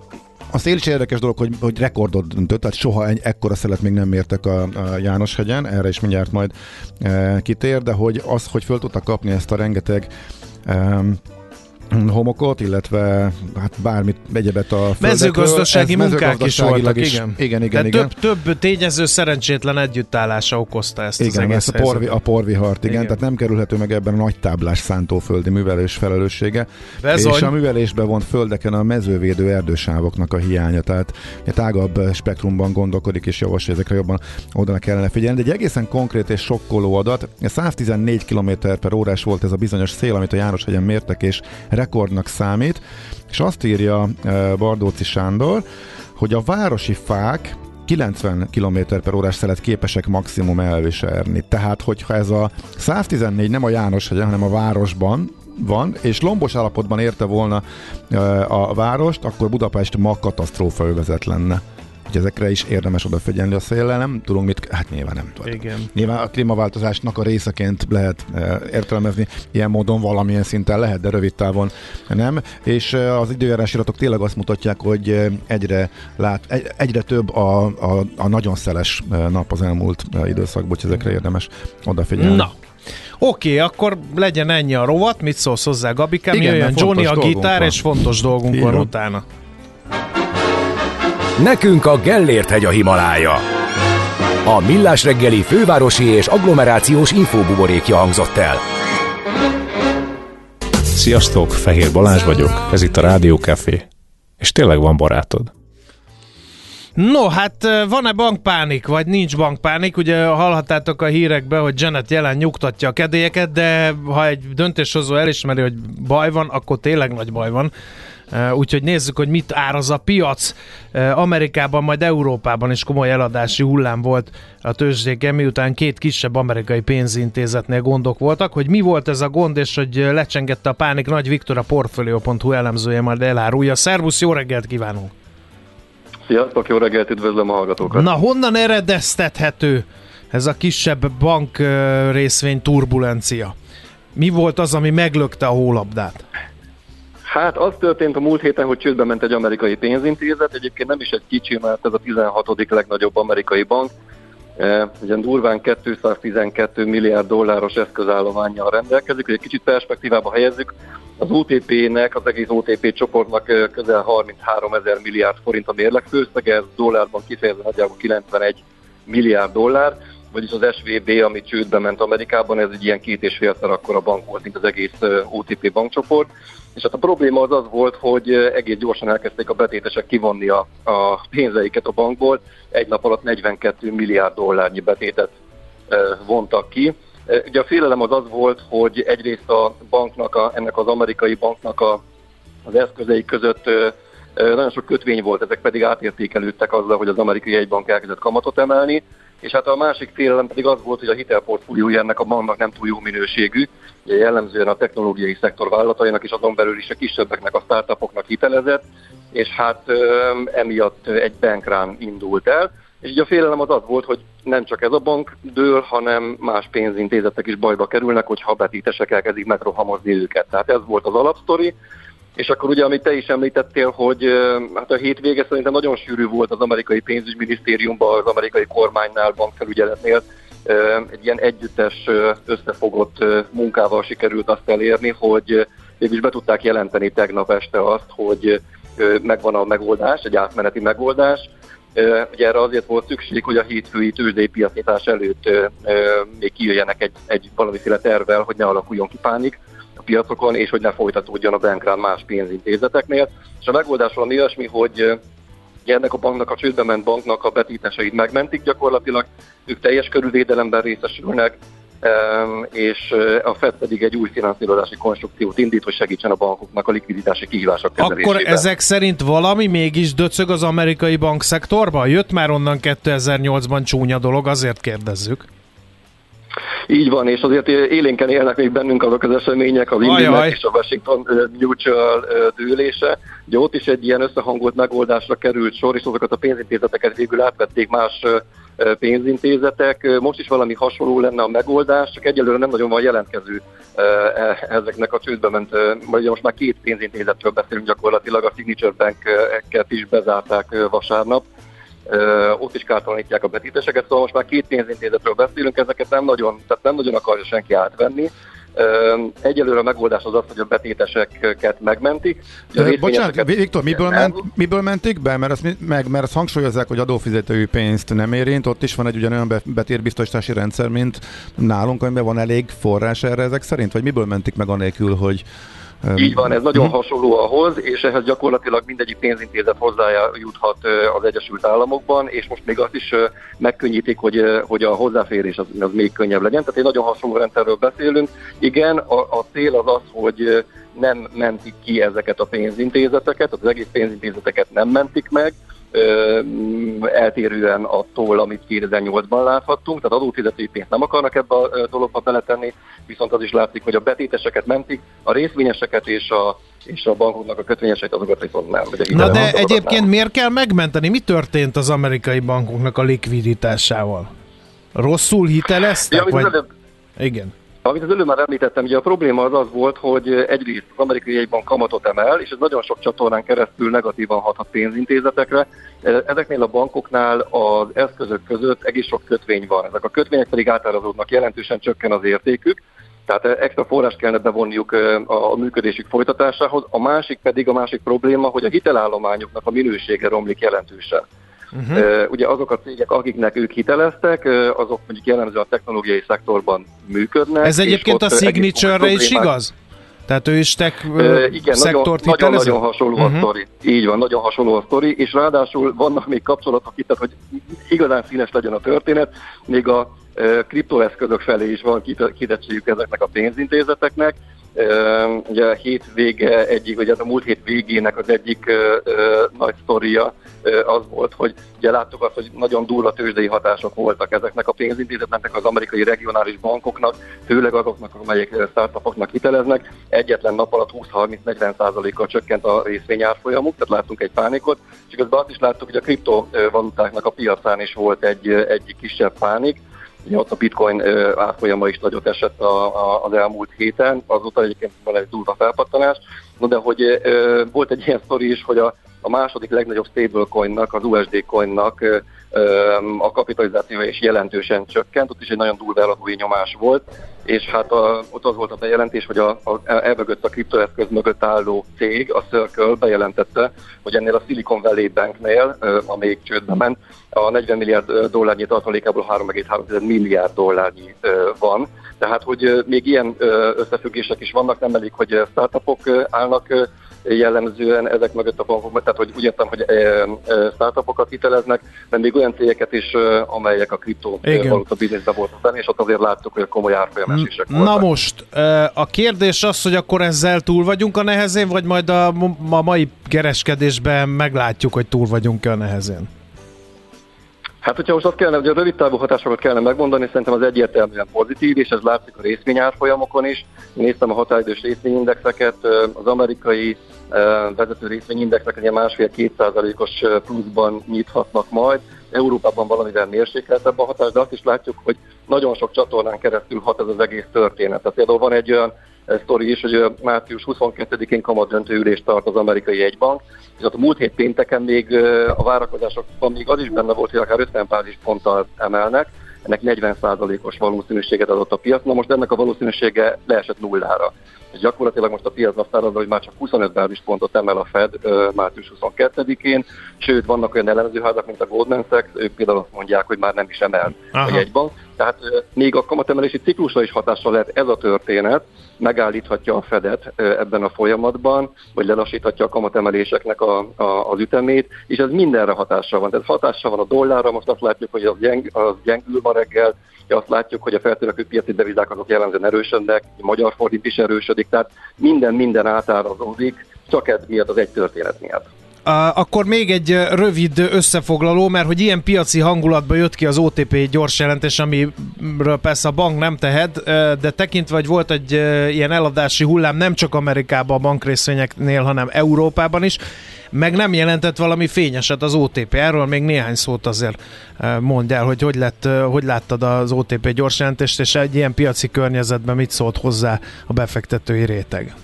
a szél is érdekes dolog, hogy, hogy rekordot döntött, tehát soha egy ekkora szelet még nem mértek a, a Jánoshegyen, erre is mindjárt majd e, kitér, de hogy az, hogy föl tudtak kapni ezt a rengeteg um, homokot, illetve hát bármit, egyebet a. Mezőgazdasági Ez munkák is voltak, is, igen. Igen, igen, Tehát igen. Több, több tényező szerencsétlen együttállása okozta ezt az Igen, egész ezt a, porvi, a porvihart, igen, Igen. igen, tehát nem kerülhető meg ebben a nagy táblás szántóföldi művelés felelőssége. Bezony. És a művelésbe vont földeken a mezővédő erdősávoknak a hiánya, tehát egy tágabb spektrumban gondolkodik és javasolja, ezekre jobban oda kellene figyelni. De egy egészen konkrét és sokkoló adat, 114 km per órás volt ez a bizonyos szél, amit a Jánoshegyen mértek, és rekordnak számít, és azt írja eh, Bardóci Sándor, hogy a városi fák 90 km per órás szelet képesek maximum elviselni. Tehát, hogyha ez a 114 nem a János hegyen, hanem a városban van, és lombos állapotban érte volna a várost, akkor Budapest ma katasztrófa övezet lenne hogy ezekre is érdemes odafigyelni a széllel, nem tudunk mit, hát nyilván nem tudunk. Igen. Nyilván a klímaváltozásnak a részeként lehet e, értelmezni, ilyen módon valamilyen szinten lehet, de rövid távon nem, és e, az időjárás iratok tényleg azt mutatják, hogy e, egyre, lát, egy, egyre több a, a, a nagyon szeles nap az elmúlt időszakban, hogy ezekre érdemes odafigyelni. Na, Oké, okay, akkor legyen ennyi a rovat, mit szólsz hozzá, Gabikám, Igen, jöjjön Johnny a dolgunk gitár, van. és fontos dolgunk van. utána. Nekünk a Gellért hegy a Himalája. A Millás reggeli fővárosi és agglomerációs infóbuborékja hangzott el. Sziasztok, Fehér Balázs vagyok, ez itt a Rádió Café. És tényleg van barátod. No, hát van-e bankpánik, vagy nincs bankpánik? Ugye hallhattátok a hírekbe, hogy Janet jelen nyugtatja a kedélyeket, de ha egy döntéshozó elismeri, hogy baj van, akkor tényleg nagy baj van. Eh, Úgyhogy nézzük, hogy mit áraz a piac. Eh, Amerikában, majd Európában is komoly eladási hullám volt a tőzsdéken, miután két kisebb amerikai pénzintézetnél gondok voltak. Hogy mi volt ez a gond, és hogy eh, lecsengette a pánik, Nagy Viktor a Portfolio.hu elemzője majd elárulja. Szervusz, jó reggelt kívánunk! Sziasztok, jó reggelt, üdvözlöm a hallgatókat. Na, honnan eredeztethető ez a kisebb bank ö, részvény turbulencia? Mi volt az, ami meglökte a hólabdát? Hát az történt a múlt héten, hogy csődbe ment egy amerikai pénzintézet, egyébként nem is egy kicsi, mert ez a 16. legnagyobb amerikai bank. E, Ugye durván 212 milliárd dolláros eszközállományjal rendelkezik, hogy egy kicsit perspektívába helyezzük, az OTP-nek, az egész OTP csoportnak e, közel 33 ezer milliárd forint a mérleg főszege, ez dollárban kifejezve nagyjából 91 milliárd dollár, vagyis az SVB, ami csődbe ment Amerikában, ez egy ilyen két és félszer akkora bank volt, mint az egész OTP bankcsoport. És hát a probléma az az volt, hogy egész gyorsan elkezdték a betétesek kivonni a, a pénzeiket a bankból. Egy nap alatt 42 milliárd dollárnyi betétet vontak ki. Ugye a félelem az az volt, hogy egyrészt a banknak, a, ennek az amerikai banknak a, az eszközei között nagyon sok kötvény volt, ezek pedig átértékelődtek azzal, hogy az amerikai egybank elkezdett kamatot emelni, és hát a másik félelem pedig az volt, hogy a hitelportfóliója ennek a banknak nem túl jó minőségű, ugye jellemzően a technológiai szektor vállalatainak és azon belül is a kisebbeknek, a startupoknak hitelezett, és hát emiatt egy bankrán indult el, és így a félelem az az volt, hogy nem csak ez a bank dől, hanem más pénzintézetek is bajba kerülnek, hogyha betétesek elkezdik megrohamozni őket. Tehát ez volt az alapsztori, és akkor ugye, amit te is említettél, hogy hát a hétvége szerintem nagyon sűrű volt az amerikai pénzügyminisztériumban, az amerikai kormánynál, bankfelügyeletnél, egy ilyen együttes összefogott munkával sikerült azt elérni, hogy ö, végül is be tudták jelenteni tegnap este azt, hogy megvan a megoldás, egy átmeneti megoldás. Ugye erre azért volt szükség, hogy a hétfői tőzsdei piacnyitás előtt még kijöjjenek egy, egy valamiféle tervvel, hogy ne alakuljon ki pánik a piacokon, és hogy ne folytatódjon a bankrán más pénzintézeteknél. És a megoldás valami olyasmi, hogy ugye ennek a banknak, a csődbe ment banknak a betítéseit megmentik gyakorlatilag, ők teljes körülvédelemben részesülnek, em, és a FED pedig egy új finanszírozási konstrukciót indít, hogy segítsen a bankoknak a likviditási kihívások kezelésében. Akkor ezek szerint valami mégis döcög az amerikai bankszektorba? Jött már onnan 2008-ban csúnya dolog, azért kérdezzük. Így van, és azért élénken élnek még bennünk azok az események, az. Indinek és a Washington Mutual dőlése. Ugye ott is egy ilyen összehangolt megoldásra került sor, és azokat a pénzintézeteket végül átvették más pénzintézetek. Most is valami hasonló lenne a megoldás, csak egyelőre nem nagyon van jelentkező e- ezeknek a csődbe ment, ugye most már két pénzintézetről beszélünk gyakorlatilag, a Signature Bank-eket is bezárták vasárnap. Ott is kártalanítják a betéteseket, szóval most már két pénzintézetről beszélünk, ezeket nem nagyon, tehát nem nagyon akarja senki átvenni. Egyelőre a megoldás az az, hogy a betéteseket megmentik. A Bocsánat, Viktor, miből, ment, miből mentik be? Mert mi- meg, mert azt hangsúlyozzák, hogy adófizetői pénzt nem érint, ott is van egy ugyanolyan be- betérbiztosítási rendszer, mint nálunk, amiben van elég forrás erre ezek szerint, vagy miből mentik meg anélkül, hogy... Így van, ez nagyon Mhm. hasonló ahhoz, és ehhez gyakorlatilag mindegyik pénzintézet hozzájuthat az Egyesült Államokban, és most még azt is megkönnyítik, hogy, hogy a hozzáférés az, az még könnyebb legyen. Tehát egy nagyon hasonló rendszerről beszélünk. Igen, a, a cél az az, hogy nem mentik ki ezeket a pénzintézeteket, az egész pénzintézeteket nem mentik meg, eltérően attól, amit 2008-ban láthattunk, tehát adófizetői pénzt nem akarnak ebbe a dologba beletenni, viszont az is látszik, hogy a betéteseket mentik, a részvényeseket és a és a bankoknak a kötvényeseit azokat viszont nem. Ugye Na de egyébként nem. miért kell megmenteni? Mi történt az amerikai bankoknak a likviditásával? Rosszul Ja, hiteleztek? az Vagy... előbb Igen. Amit az előbb már említettem, ugye a probléma az az volt, hogy egyrészt az amerikai jegybank kamatot emel, és ez nagyon sok csatornán keresztül negatívan hathat pénzintézetekre. Ezeknél a bankoknál az eszközök között egész sok kötvény van. Ezek a kötvények pedig átárazódnak, jelentősen csökken az értékük, tehát extra forrás kellene bevonniuk a működésük folytatásához. A másik pedig a másik probléma, hogy a hitelállományoknak a minősége romlik jelentősen. Mhm. Uh-huh. Ugye azok a cégek, akiknek ők hiteleztek, azok mondjuk jellemzően a technológiai szektorban működnek. Ez egyébként a Signature-re is igaz? Tehát ő is tech Ö, igen, szektort nagyon, nagyon, hitelező? nagyon hasonló Mhm. uh-huh. a sztori. Így van, nagyon hasonló a sztori, és ráadásul vannak még kapcsolatok itt, tehát, hogy igazán színes legyen a történet, még a kriptoeszközök felé is van kite- kitettségük ezeknek a pénzintézeteknek. Ugye a hét vége egyik, vagy a múlt hét végének az egyik nagy sztoria az volt, hogy ugye láttuk azt, hogy nagyon durva tőzsdei hatások voltak ezeknek a pénzintézeteknek, az amerikai regionális bankoknak, főleg azoknak, amelyek startupoknak hiteleznek. Egyetlen nap alatt 20-30-40%-kal csökkent a részvényárfolyamuk, tehát láttunk egy pánikot, és közben azt is láttuk, hogy a kriptovalutáknak a piacán is volt egy, egy kisebb pánik, Ugye ott a bitcoin árfolyama is nagyot esett a, a, az elmúlt héten, azóta egyébként van egy durva felpattanás, no de hogy ö, volt egy ilyen sztori is, hogy a, a második legnagyobb stablecoinnak, az USD coinnak a kapitalizációja is jelentősen csökkent, ott is egy nagyon durva eladói nyomás volt, és hát a, ott az volt a bejelentés, hogy a, a, elmögött a kriptoeszköz mögött álló cég, a Circle bejelentette, hogy ennél a Silicon Valley Banknél, amelyik csődbe ment, a 40 milliárd dollárnyi tartalékából 3,3 milliárd dollárnyi van. Tehát, hogy még ilyen összefüggések is vannak, nem elég, hogy startupok állnak jellemzően ezek mögött a bankok, tehát hogy úgy értem, hogy ö, ö, startupokat hiteleznek, de még olyan cégeket is, ö, amelyek a kriptovaluta bizniszben voltak benne, és ott azért láttuk, hogy komoly árfolyamesések voltak. Na most, a kérdés az, hogy akkor ezzel túl vagyunk a nehezén, vagy majd a, a mai kereskedésben meglátjuk, hogy túl vagyunk-e a nehezén? Hát, hogyha most azt kellene, hogy a rövid távú hatásokat kellene megmondani, szerintem az egyértelműen pozitív, és ez látszik a részvényárfolyamokon is. Néztem a határidős részvényindexeket, az amerikai vezető részvényindexek ugye másfél-két százalékos pluszban nyithatnak majd. Európában valamivel mérsékeltebb a hatás, de azt is látjuk, hogy nagyon sok csatornán keresztül hat ez az egész történet. Tehát például van egy olyan sztori is, hogy március 22-én kamat döntő ülést tart az amerikai egybank, és ott a múlt hét pénteken még a várakozásokban még az is benne volt, hogy akár 50 bázis ponttal emelnek, ennek 40%-os valószínűséget adott a piac, na most ennek a valószínűsége leesett nullára. És gyakorlatilag most a piac azt árazza, hogy már csak 25 bázispontot emel a Fed március 22-én, sőt vannak olyan elemzőházak, mint a Goldman Sachs, ők például azt mondják, hogy már nem is emel Aha. a jegybank. Tehát még a kamatemelési ciklusra is hatással lehet ez a történet, megállíthatja a Fedet ebben a folyamatban, vagy lelassíthatja a kamatemeléseknek a, a, az ütemét, és ez mindenre hatással van. Tehát hatással van a dollárra, most azt látjuk, hogy az, gyeng, az gyengül ma reggel, azt látjuk, hogy a feltörekvő piaci devizák azok jellemzően erősödnek, a magyar fordít is erősödik, tehát minden minden átárazódik, csak ez miatt az egy történet miatt. Akkor még egy rövid összefoglaló, mert hogy ilyen piaci hangulatban jött ki az OTP gyors jelentés, amiről persze a bank nem tehet, de tekintve, hogy volt egy ilyen eladási hullám nem csak Amerikában a bankrészvényeknél, hanem Európában is, meg nem jelentett valami fényeset az OTP. Erről még néhány szót azért mondd el, hogy hogy, lett, hogy láttad az OTP gyors jelentést, és egy ilyen piaci környezetben mit szólt hozzá a befektetői réteg?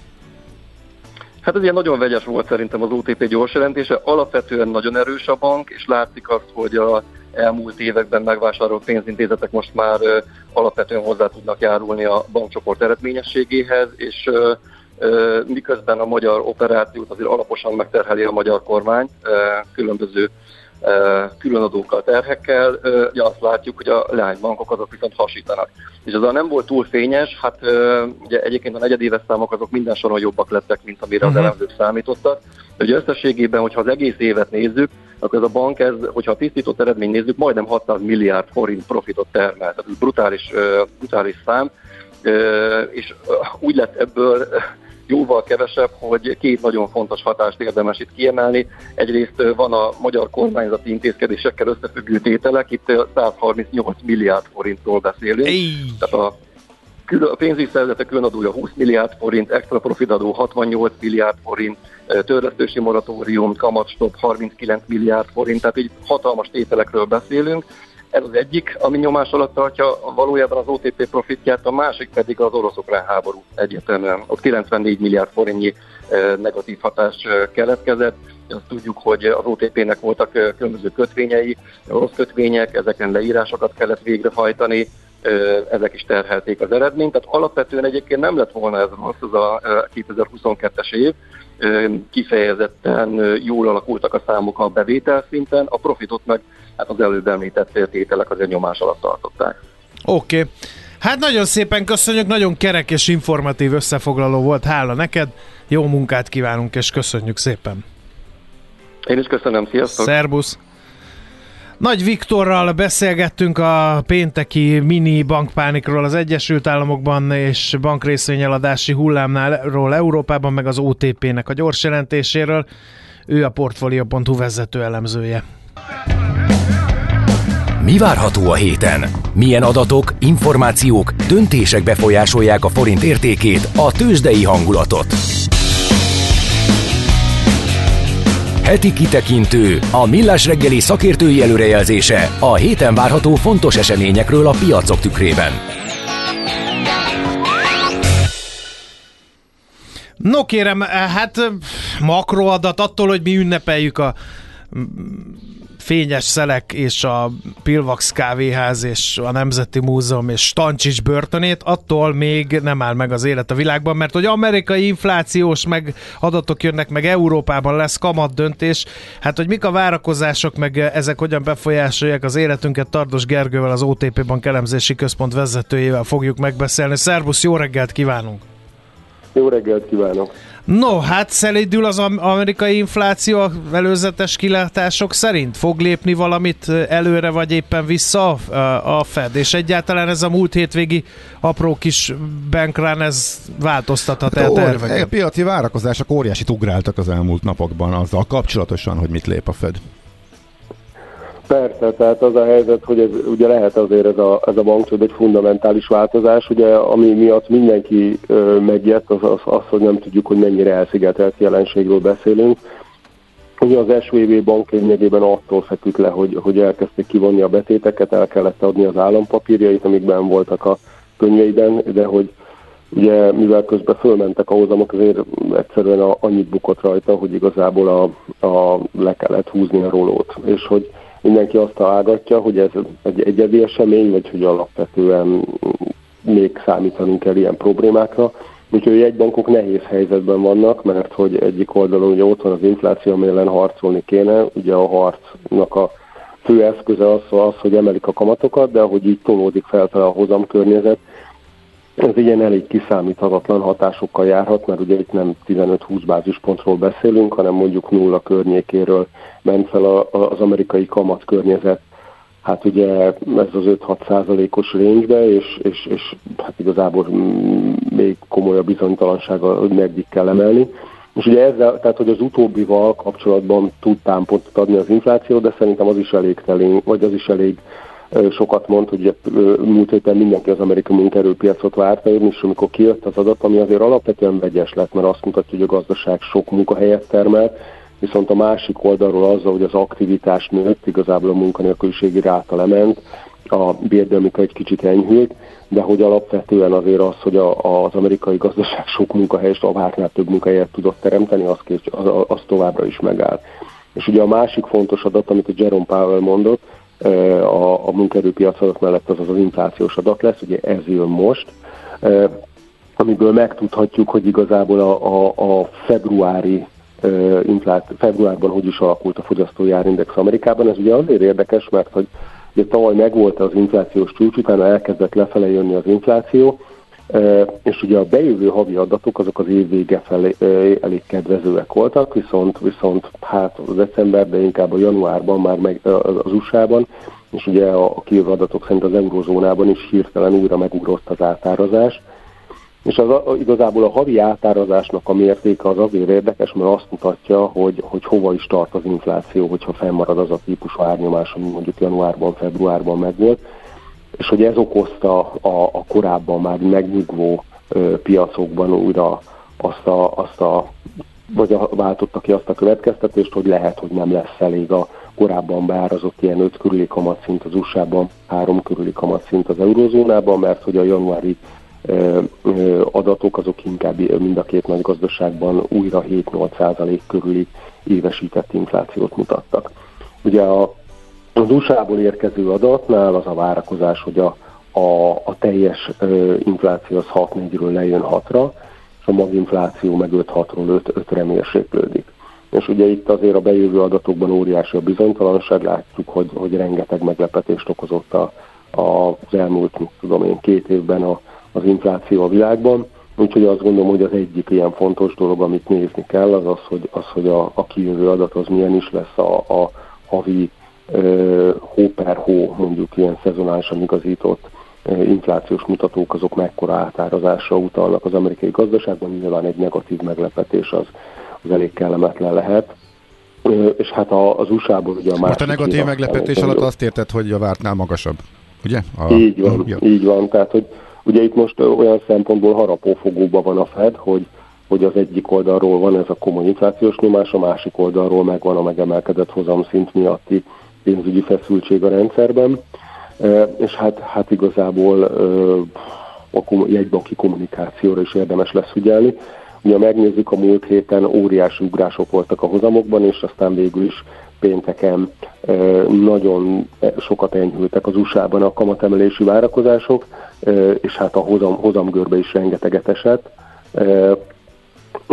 Hát ez ilyen nagyon vegyes volt szerintem az OTP gyors jelentése. Alapvetően nagyon erős a bank, és látszik azt, hogy a elmúlt években megvásárolt pénzintézetek most már ö, alapvetően hozzá tudnak járulni a bankcsoport eredményességéhez, és ö, ö, miközben a magyar operációt azért alaposan megterheli a magyar kormány különböző különadókkal, terhekkel, ugye azt látjuk, hogy a leánybankok azok viszont hasítanak. És az a nem volt túl fényes, hát ugye egyébként a negyedéves számok azok minden soron jobbak lettek, mint amire az Mhm. elemzők számítottak. De ugye összességében, hogyha az egész évet nézzük, akkor ez a bank, ez, hogyha a tisztított eredményt nézzük, majdnem 600 milliárd forint profitot termel. Tehát ez brutális, brutális szám, és úgy lett ebből jóval kevesebb, hogy két nagyon fontos hatást érdemes itt kiemelni. Egyrészt van a magyar kormányzati intézkedésekkel összefüggő tételek, itt 138 milliárd forintról beszélünk. Ey. Tehát a a pénzügyi szervezetek különadója 20 milliárd forint, extra profitadó 68 milliárd forint, törlesztősi moratórium, kamatstop 39 milliárd forint, tehát így hatalmas tételekről beszélünk. Ez az egyik, ami nyomás alatt tartja valójában az OTP profitját, a másik pedig az orosz ukrán háború egyértelműen. Ott 94 milliárd forintnyi negatív hatás keletkezett. Azt tudjuk, hogy az OTP-nek voltak különböző kötvényei, orosz kötvények, ezeken leírásokat kellett végrehajtani, ezek is terhelték az eredményt. Tehát alapvetően egyébként nem lett volna ez rossz, az a 2022-es év, kifejezetten jól alakultak a számok a bevétel szinten, a profitot meg hát az előbb említett tételek azért nyomás alatt tartották. Oké. Okay. Hát nagyon szépen köszönjük, nagyon kerek és informatív összefoglaló volt, hála neked, jó munkát kívánunk és köszönjük szépen. Én is köszönöm, sziasztok! Szerbusz! Nagy Viktorral beszélgettünk a pénteki mini bankpánikról az Egyesült Államokban és bankrészvényeladási hullámnáról Európában, meg az OTP-nek a gyors jelentéséről. Ő a Portfolio.hu vezető elemzője. Mi várható a héten? Milyen adatok, információk, döntések befolyásolják a forint értékét, a tőzsdei hangulatot? Heti kitekintő, a millás reggeli szakértői előrejelzése a héten várható fontos eseményekről a piacok tükrében. No kérem, hát makroadat attól, hogy mi ünnepeljük a Fényes Szelek és a Pilvax kávéház és a Nemzeti Múzeum és Stancsics börtönét, attól még nem áll meg az élet a világban, mert hogy amerikai inflációs meg adatok jönnek, meg Európában lesz kamat döntés, hát hogy mik a várakozások, meg ezek hogyan befolyásolják az életünket, Tardos Gergővel, az OTP Bank elemzési központ vezetőjével fogjuk megbeszélni. Szerbusz, jó reggelt kívánunk! Jó reggelt kívánok! No, hát szelidül az amerikai infláció előzetes kilátások szerint? Fog lépni valamit előre, vagy éppen vissza a Fed? És egyáltalán ez a múlt hétvégi apró kis bankrán, ez változtathat el terveket? A piaci várakozások óriásit ugráltak az elmúlt napokban azzal kapcsolatosan, hogy mit lép a Fed. Persze, tehát az a helyzet, hogy ez ugye lehet azért ez a, ez a bankcsőd egy fundamentális változás, ugye ami miatt mindenki ö, megijedt, az, az az, hogy nem tudjuk, hogy mennyire elszigetelt jelenségről beszélünk. Ugye az SVB bank lényegében attól feküdt le, hogy, hogy elkezdték kivonni a betéteket, el kellett adni az állampapírjait, amikben voltak a könyveiben, de hogy ugye mivel közben fölmentek a hozamok, azért egyszerűen annyit bukott rajta, hogy igazából a, a, le kellett húzni a rolót. És hogy mindenki azt találgatja, hogy ez egy egyedi esemény, vagy hogy alapvetően még számítanunk kell ilyen problémákra. Úgyhogy egy bankok nehéz helyzetben vannak, mert hogy egyik oldalon ugye ott van az infláció, ami ellen harcolni kéne, ugye a harcnak a fő eszköze az, az, hogy emelik a kamatokat, de ahogy így tolódik felfel a hozamkörnyezet, ez ilyen elég kiszámíthatatlan hatásokkal járhat, mert ugye itt nem 15-20 bázispontról beszélünk, hanem mondjuk nulla környékéről ment fel az amerikai kamat környezet. Hát ugye ez az 5-6 százalékos range és, és, és hát igazából még komolyabb bizonytalansága, hogy meddig kell emelni. És ugye ezzel, tehát hogy az utóbbival kapcsolatban tud támpontot adni az infláció, de szerintem az is elég telén, vagy az is elég sokat mond, hogy múlt héten mindenki az amerikai munkaerőpiacot várta, és amikor kijött az adat, ami azért alapvetően vegyes lett, mert azt mutatja, hogy a gazdaság sok munkahelyet termelt, viszont a másik oldalról azzal, hogy az aktivitás nőtt, igazából a munkanélküliségi ráta lement, a bérdemika egy kicsit enyhült, de hogy alapvetően azért az, hogy a, az amerikai gazdaság sok munkahelyest, a vártnál több munkahelyet tudott teremteni, az, az, az továbbra is megáll. És ugye a másik fontos adat, amit a Jerome Powell mondott, a, a munkaerőpiac adat mellett az az, inflációs adat lesz, ugye ez jön most, amiből megtudhatjuk, hogy igazából a, a, a februári inflát, februárban hogy is alakult a fogyasztói árindex Amerikában. Ez ugye azért érdekes, mert hogy ugye tavaly megvolt az inflációs csúcs, utána elkezdett lefele jönni az infláció, és ugye a bejövő havi adatok azok az év vége felé elég kedvezőek voltak, viszont, viszont hát a december, de inkább a januárban már meg az USA-ban, és ugye a kijövő adatok szerint az eurozónában is hirtelen újra megugrott az átárazás. És az a, igazából a havi átárazásnak a mértéke az azért érdekes, mert azt mutatja, hogy, hogy hova is tart az infláció, hogyha fennmarad az a típusú árnyomás, ami mondjuk januárban, februárban megvolt, és hogy ez okozta a, a korábban már megnyugvó ö, piacokban újra azt a, azt a vagy a, váltotta ki azt a következtetést, hogy lehet, hogy nem lesz elég a korábban beárazott ilyen 5 körüli kamatszint az USA-ban, 3 körüli kamatszint az eurozónában, mert hogy a januári adatok azok inkább mind a két nagy gazdaságban újra 7-8% körüli évesített inflációt mutattak. Ugye a, az USA-ból érkező adatnál az a várakozás, hogy a, a, a teljes ö, infláció az 6-4-ről lejön 6-ra, és a maginfláció meg 5-6-ról 5-re mérséklődik. És ugye itt azért a bejövő adatokban óriási a bizonytalanság, látjuk, hogy, hogy rengeteg meglepetést okozott a, a, az elmúlt, tudom én, két évben a, az infláció a világban. Úgyhogy azt gondolom, hogy az egyik ilyen fontos dolog, amit nézni kell, az az, hogy, az, hogy a, a kijövő adat az milyen is lesz a, a havi hó per hó, mondjuk ilyen szezonálisan igazított inflációs mutatók, azok mekkora átárazásra utalnak az amerikai gazdaságban, nyilván egy negatív meglepetés az, az elég kellemetlen lehet. És hát az USA-ból ugye a Most a negatív meglepetés alatt azt érted, hogy a vártnál magasabb, ugye? A, így van, a, így van. Tehát, hogy Ugye itt most olyan szempontból harapófogóban van a Fed, hogy, hogy az egyik oldalról van ez a komoly inflációs nyomás, a másik oldalról meg van a megemelkedett hozamszint miatti pénzügyi feszültség a rendszerben. És hát, hát igazából a jegybanki kommunikációra is érdemes lesz figyelni. Ugye megnézzük, a múlt héten óriási ugrások voltak a hozamokban, és aztán végül is pénteken nagyon sokat enyhültek az USA-ban a kamatemelési várakozások, és hát a hozam, hozamgörbe is rengeteget esett.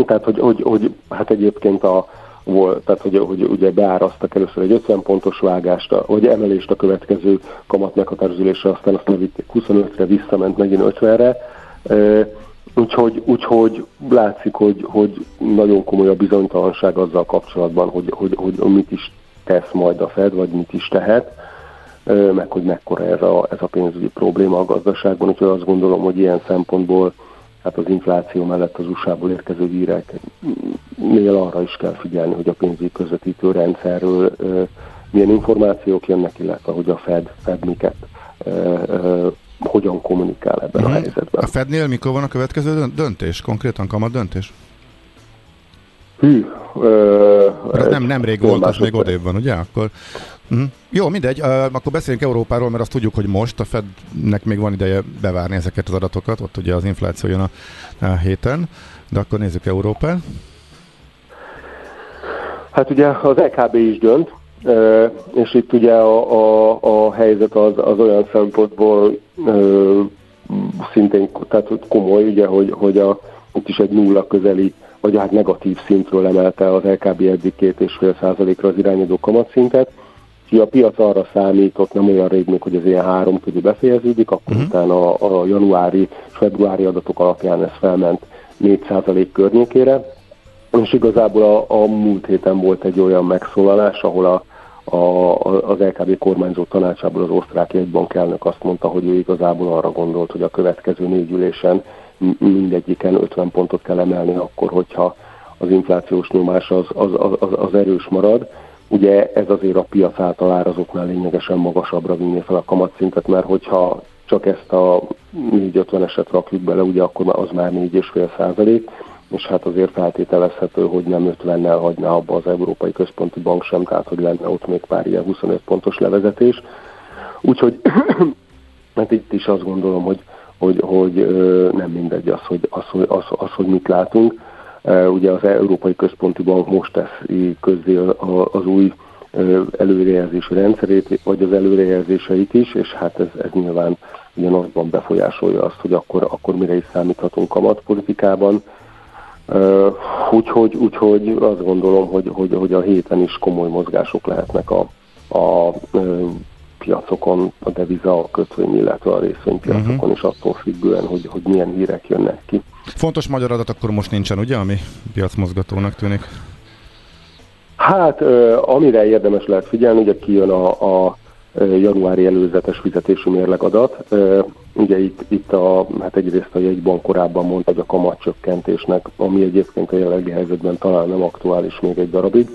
Tehát, hogy, hogy, hogy hát egyébként a, volt, tehát hogy, hogy ugye beárasztak először egy 50 pontos vágást, vagy emelést a következő kamat meghatározásra, aztán azt levitték 25-re, visszament megint 50-re. Úgyhogy, úgyhogy látszik, hogy, hogy nagyon komoly a bizonytalanság azzal kapcsolatban, hogy, hogy, hogy mit is tesz majd a Fed, vagy mit is tehet, meg hogy mekkora ez a, ez a pénzügyi probléma a gazdaságban. Úgyhogy azt gondolom, hogy ilyen szempontból hát az infláció mellett az USA-ból érkező híreknél arra is kell figyelni, hogy a pénzügyi közvetítő rendszerről milyen információk jönnek, illetve hogy a Fed, Fed miket hogyan kommunikál ebben uh-huh. a helyzetben. A Fednél mikor van a következő döntés? Konkrétan kamat döntés? Hű. Ö, ez nem, nem rég volt, az még odébb van, ugye? Akkor, uh-huh. Jó, mindegy, uh, akkor beszéljünk Európáról, mert azt tudjuk, hogy most a Fednek még van ideje bevárni ezeket az adatokat, ott ugye az infláció jön a, a héten, de akkor nézzük Európát. Hát ugye az EKB is dönt, és itt ugye a, a, a helyzet az, az olyan szempontból szintén tehát komoly, ugye, hogy, hogy a, itt is egy nulla közeli, vagy hát negatív szintről emelte az LKB eddig két és fél százalékra az irányadó kamatszintet. Úgyhogy a piac arra számított nem olyan rég még, hogy ez ilyen három közé befejeződik, akkor uh-huh. utána a, a januári és februári adatok alapján ez felment 4 százalék környékére. És igazából a, a múlt héten volt egy olyan megszólalás, ahol a, a, az LKB kormányzó tanácsából az osztrák jegybank elnök azt mondta, hogy ő igazából arra gondolt, hogy a következő négy ülésen mindegyiken 50 pontot kell emelni akkor, hogyha az inflációs nyomás az, az, az, az erős marad. Ugye ez azért a piac által árazóknál lényegesen magasabbra vinné fel a kamatszintet, mert hogyha csak ezt a 4-50-eset rakjuk bele, ugye akkor az már 4,5 százalék, és hát azért feltételezhető, hogy nem 50-nel hagyná abba az Európai Központi Bank sem, tehát hogy lenne ott még pár ilyen 25 pontos levezetés. Úgyhogy <clears throat> hát itt is azt gondolom, hogy, hogy, hogy nem mindegy az, hogy, az, hogy, az, az, hogy mit látunk. Ugye az Európai Központi Bank most tesz közzé az új előrejelzési rendszerét, vagy az előrejelzéseit is, és hát ez, ez nyilván ugyanazban befolyásolja azt, hogy akkor, akkor mire is számíthatunk kamatpolitikában. Úgyhogy, úgyhogy azt gondolom, hogy, hogy, hogy a héten is komoly mozgások lehetnek a, a piacokon, a deviza, a kötvény, illetve a részvénypiacokon uh-huh. is attól függően, hogy, hogy milyen hírek jönnek ki. Fontos magyar adat akkor most nincsen, ugye, ami piacmozgatónak tűnik? Hát, amire érdemes lehet figyelni, ugye kijön a, a januári előzetes fizetési mérlegadat. Ugye itt, itt a, hát egyrészt a jegyban korábban mondta, hogy a kamatcsökkentésnek, ami egyébként a jelenlegi helyzetben talán nem aktuális még egy darabig,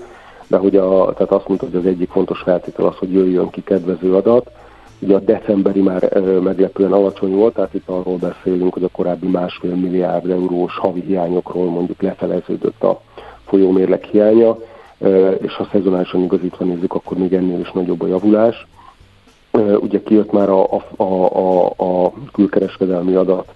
de hogy a, tehát azt mondta, hogy az egyik fontos feltétel az, hogy jöjjön ki kedvező adat. Ugye a decemberi már meglepően alacsony volt, tehát itt arról beszélünk, hogy a korábbi másfél milliárd eurós havi hiányokról mondjuk lefeleződött a folyómérleg hiánya, ö, és ha szezonálisan igazítva nézzük, akkor még ennél is nagyobb a javulás. Ugye kijött már a, a, a, a, külkereskedelmi adat,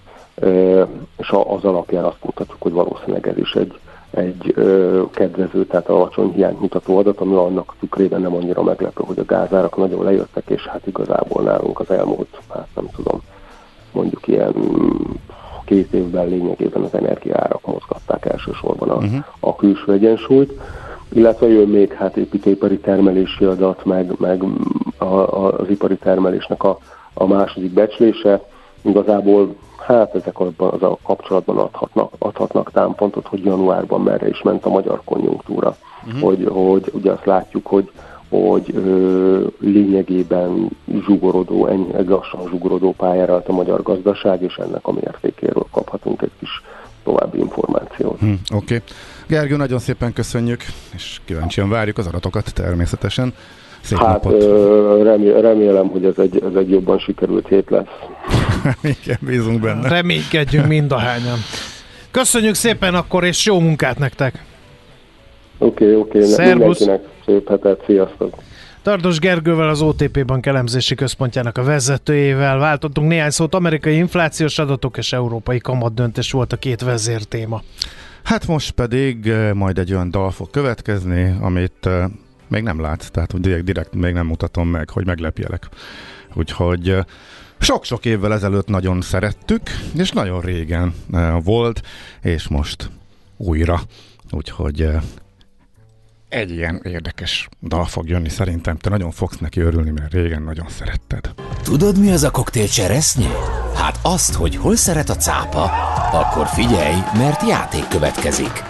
és az alapján azt mutatjuk, hogy valószínűleg ez is egy, egy ö, kedvező, tehát alacsony hiányt mutató adat, ami annak tükrében nem annyira meglepő, hogy a gázárak nagyon lejöttek, és hát igazából nálunk az elmúlt, hát nem tudom, mondjuk ilyen két évben lényegében az energiaárak mozgatták elsősorban a, uh-huh. a külső egyensúlyt, illetve jön még hát építőipari termelési adat, meg, meg a, a, az ipari termelésnek a, a második becslése. Igazából hát ezek abban az a kapcsolatban adhatnak, adhatnak támpontot, hogy januárban merre is ment a magyar konjunktúra. Uh-huh. Hogy, hogy ugye azt látjuk, hogy hogy ö, lényegében zsugorodó, ennyi lassan zsugorodó pályára állt a magyar gazdaság, és ennek a mértékéről kaphatunk egy kis további információt. Hm, Oké. Okay. Gergő, nagyon szépen köszönjük, és kíváncsian várjuk az adatokat természetesen. Szép hát napot! ö, remélem, hogy ez egy, ez egy jobban sikerült hét lesz. <laughs> Igen, bízunk benne. Reménykedjünk mind a hányan. Köszönjük szépen akkor, és jó munkát nektek! Oké, okay, oké, okay. Szervusz. mindenkinek szép hetet, sziasztok! Tardos Gergővel, az OTP Bank elemzési központjának a vezetőjével váltottunk néhány szót. Amerikai inflációs adatok és európai kamatdöntés volt a két vezértéma. Hát most pedig majd egy olyan dal fog következni, amit még nem látsz, tehát hogy direkt, direkt még nem mutatom meg, hogy meglepjelek. Úgyhogy sok-sok évvel ezelőtt nagyon szerettük, és nagyon régen volt, és most újra. Úgyhogy egy ilyen érdekes dal fog jönni szerintem. Te nagyon fogsz neki örülni, mert régen nagyon szeretted. Tudod, mi az a koktél cseresznye? Hát azt, hogy hol szeret a cápa, akkor figyelj, mert játék következik.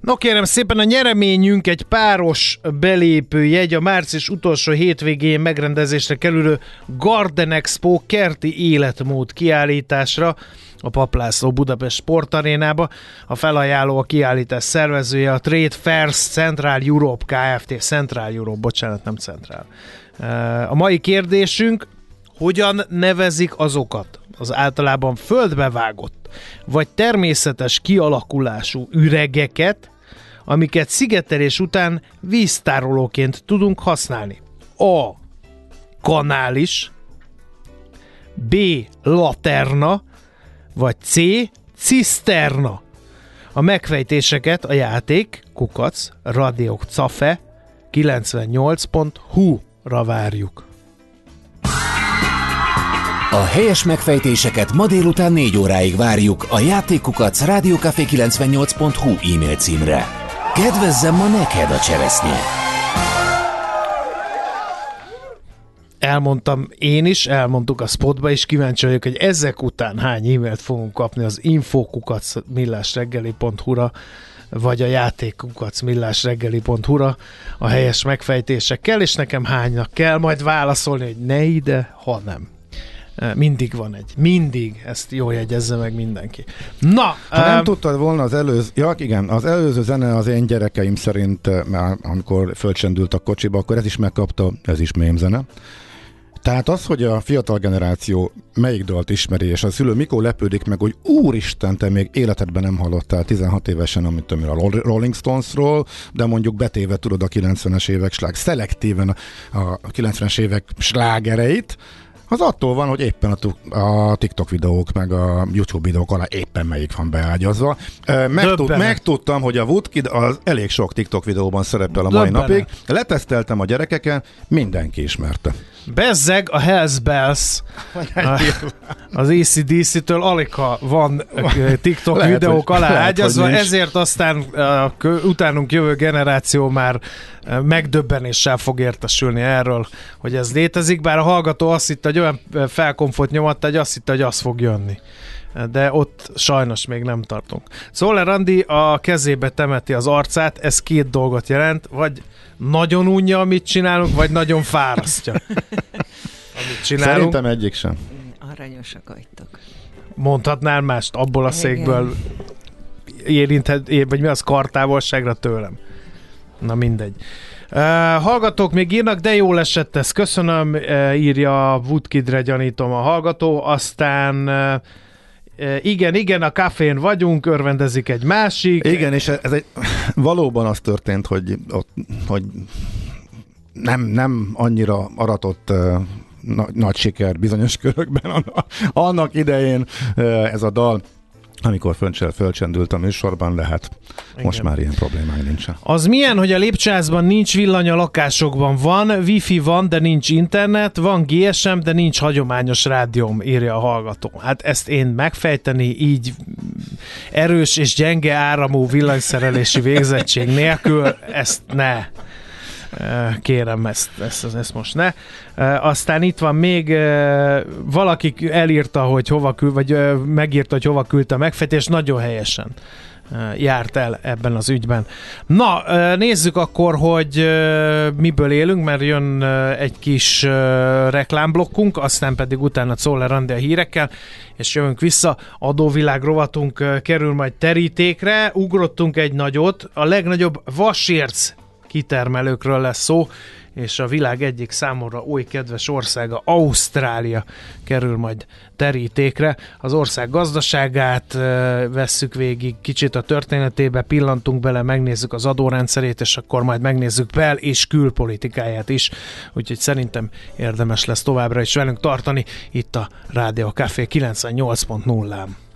No kérem szépen, a nyereményünk egy páros belépő jegy a március utolsó hétvégén megrendezésre kerülő Garden Expo kerti életmód kiállításra a Paplászló Budapest Sportarénába. A felajánló a kiállítás szervezője a Trade Fairs Central Europe Kft. Central Europe, bocsánat, nem Central. A mai kérdésünk, hogyan nevezik azokat az általában földbevágott vagy természetes kialakulású üregeket, amiket szigetelés után víztárolóként tudunk használni. A. Kanális B. Laterna vagy C. Ciszterna. A megfejtéseket a játék kukac radiok cafe 98.hu-ra várjuk. A helyes megfejtéseket ma délután 4 óráig várjuk a játékukat rádiókafé 98.hu e-mail címre. Kedvezzem ma neked a cseresznye! elmondtam én is, elmondtuk a spotba, és kíváncsi vagyok, hogy ezek után hány e-mailt fogunk kapni az infokukac millásreggeli.hu-ra, vagy a játékukac millásreggeli.hu-ra a helyes megfejtésekkel, és nekem hánynak kell majd válaszolni, hogy ne ide, ha nem. Mindig van egy. Mindig. Ezt jól jegyezze meg mindenki. Na! Ha nem um, tudtad volna az előző, ja igen, az előző zene az én gyerekeim szerint, már amikor fölcsendült a kocsiba, akkor ez is megkapta, ez is mémzene. Tehát az, hogy a fiatal generáció melyik dalt ismeri, és a szülő mikor lepődik meg, hogy úristen, te még életedben nem hallottál 16 évesen, amit tudom, a Rolling Stonesról, de mondjuk betéve tudod a 90-es évek slág, szelektíven a 90-es évek slágereit, az attól van, hogy éppen a, a TikTok videók, meg a YouTube videók alá éppen melyik van beágyazva. Megtud, megtudtam, hogy a Woodkid az elég sok TikTok videóban szerepel a mai Döbbenet. napig. Leteszteltem a gyerekeken, mindenki ismerte. Bezzeg a Hells Bells. A, az ACDC-től alig ha van TikTok Lehet, videók hogy- alá ágyazva, ezért aztán a utánunk jövő generáció már megdöbbenéssel fog értesülni erről, hogy ez létezik, bár a hallgató azt hitte, hogy olyan felkonfot nyomatta, hogy azt hitte, hogy az fog jönni. De ott sajnos még nem tartunk. Szóler Andi a kezébe temeti az arcát, ez két dolgot jelent, vagy nagyon unja, amit csinálunk, vagy nagyon fárasztja. <laughs> amit csinálunk. Szerintem egyik sem. Aranyosak vagytok. Mondhatnál mást abból a székből érinthet, ér- vagy mi az kartávolságra tőlem. Na mindegy. Uh, hallgatók még írnak, de jól esett ez, köszönöm, uh, írja Woodkidre gyanítom a hallgató, aztán uh, igen, igen, a kafén vagyunk, örvendezik egy másik. Igen, és ez egy, valóban az történt, hogy, hogy nem, nem annyira aratott uh, na, nagy siker bizonyos körökben annak, idején ez a dal, amikor fölcsel, fölcsendült a műsorban, de hát Igen. most már ilyen problémája nincsen. Az milyen, hogy a lépcsőházban nincs villany, a lakásokban van, wifi van, de nincs internet, van GSM, de nincs hagyományos rádióm, írja a hallgató. Hát ezt én megfejteni így erős és gyenge áramú villanyszerelési végzettség nélkül, ezt ne kérem ezt, ezt, ezt most ne. Aztán itt van még valaki elírta, hogy hova küld, vagy megírta, hogy hova küldte a megfejtés, nagyon helyesen járt el ebben az ügyben. Na, nézzük akkor, hogy miből élünk, mert jön egy kis reklámblokkunk, aztán pedig utána Czoller Andi a hírekkel, és jövünk vissza. Adóvilág rovatunk kerül majd terítékre, ugrottunk egy nagyot, a legnagyobb vasérc kitermelőkről lesz szó, és a világ egyik számomra oly kedves országa, Ausztrália kerül majd terítékre. Az ország gazdaságát vesszük végig, kicsit a történetébe, pillantunk bele, megnézzük az adórendszerét, és akkor majd megnézzük bel- és külpolitikáját is. Úgyhogy szerintem érdemes lesz továbbra is velünk tartani itt a Rádió Café 98.0-án.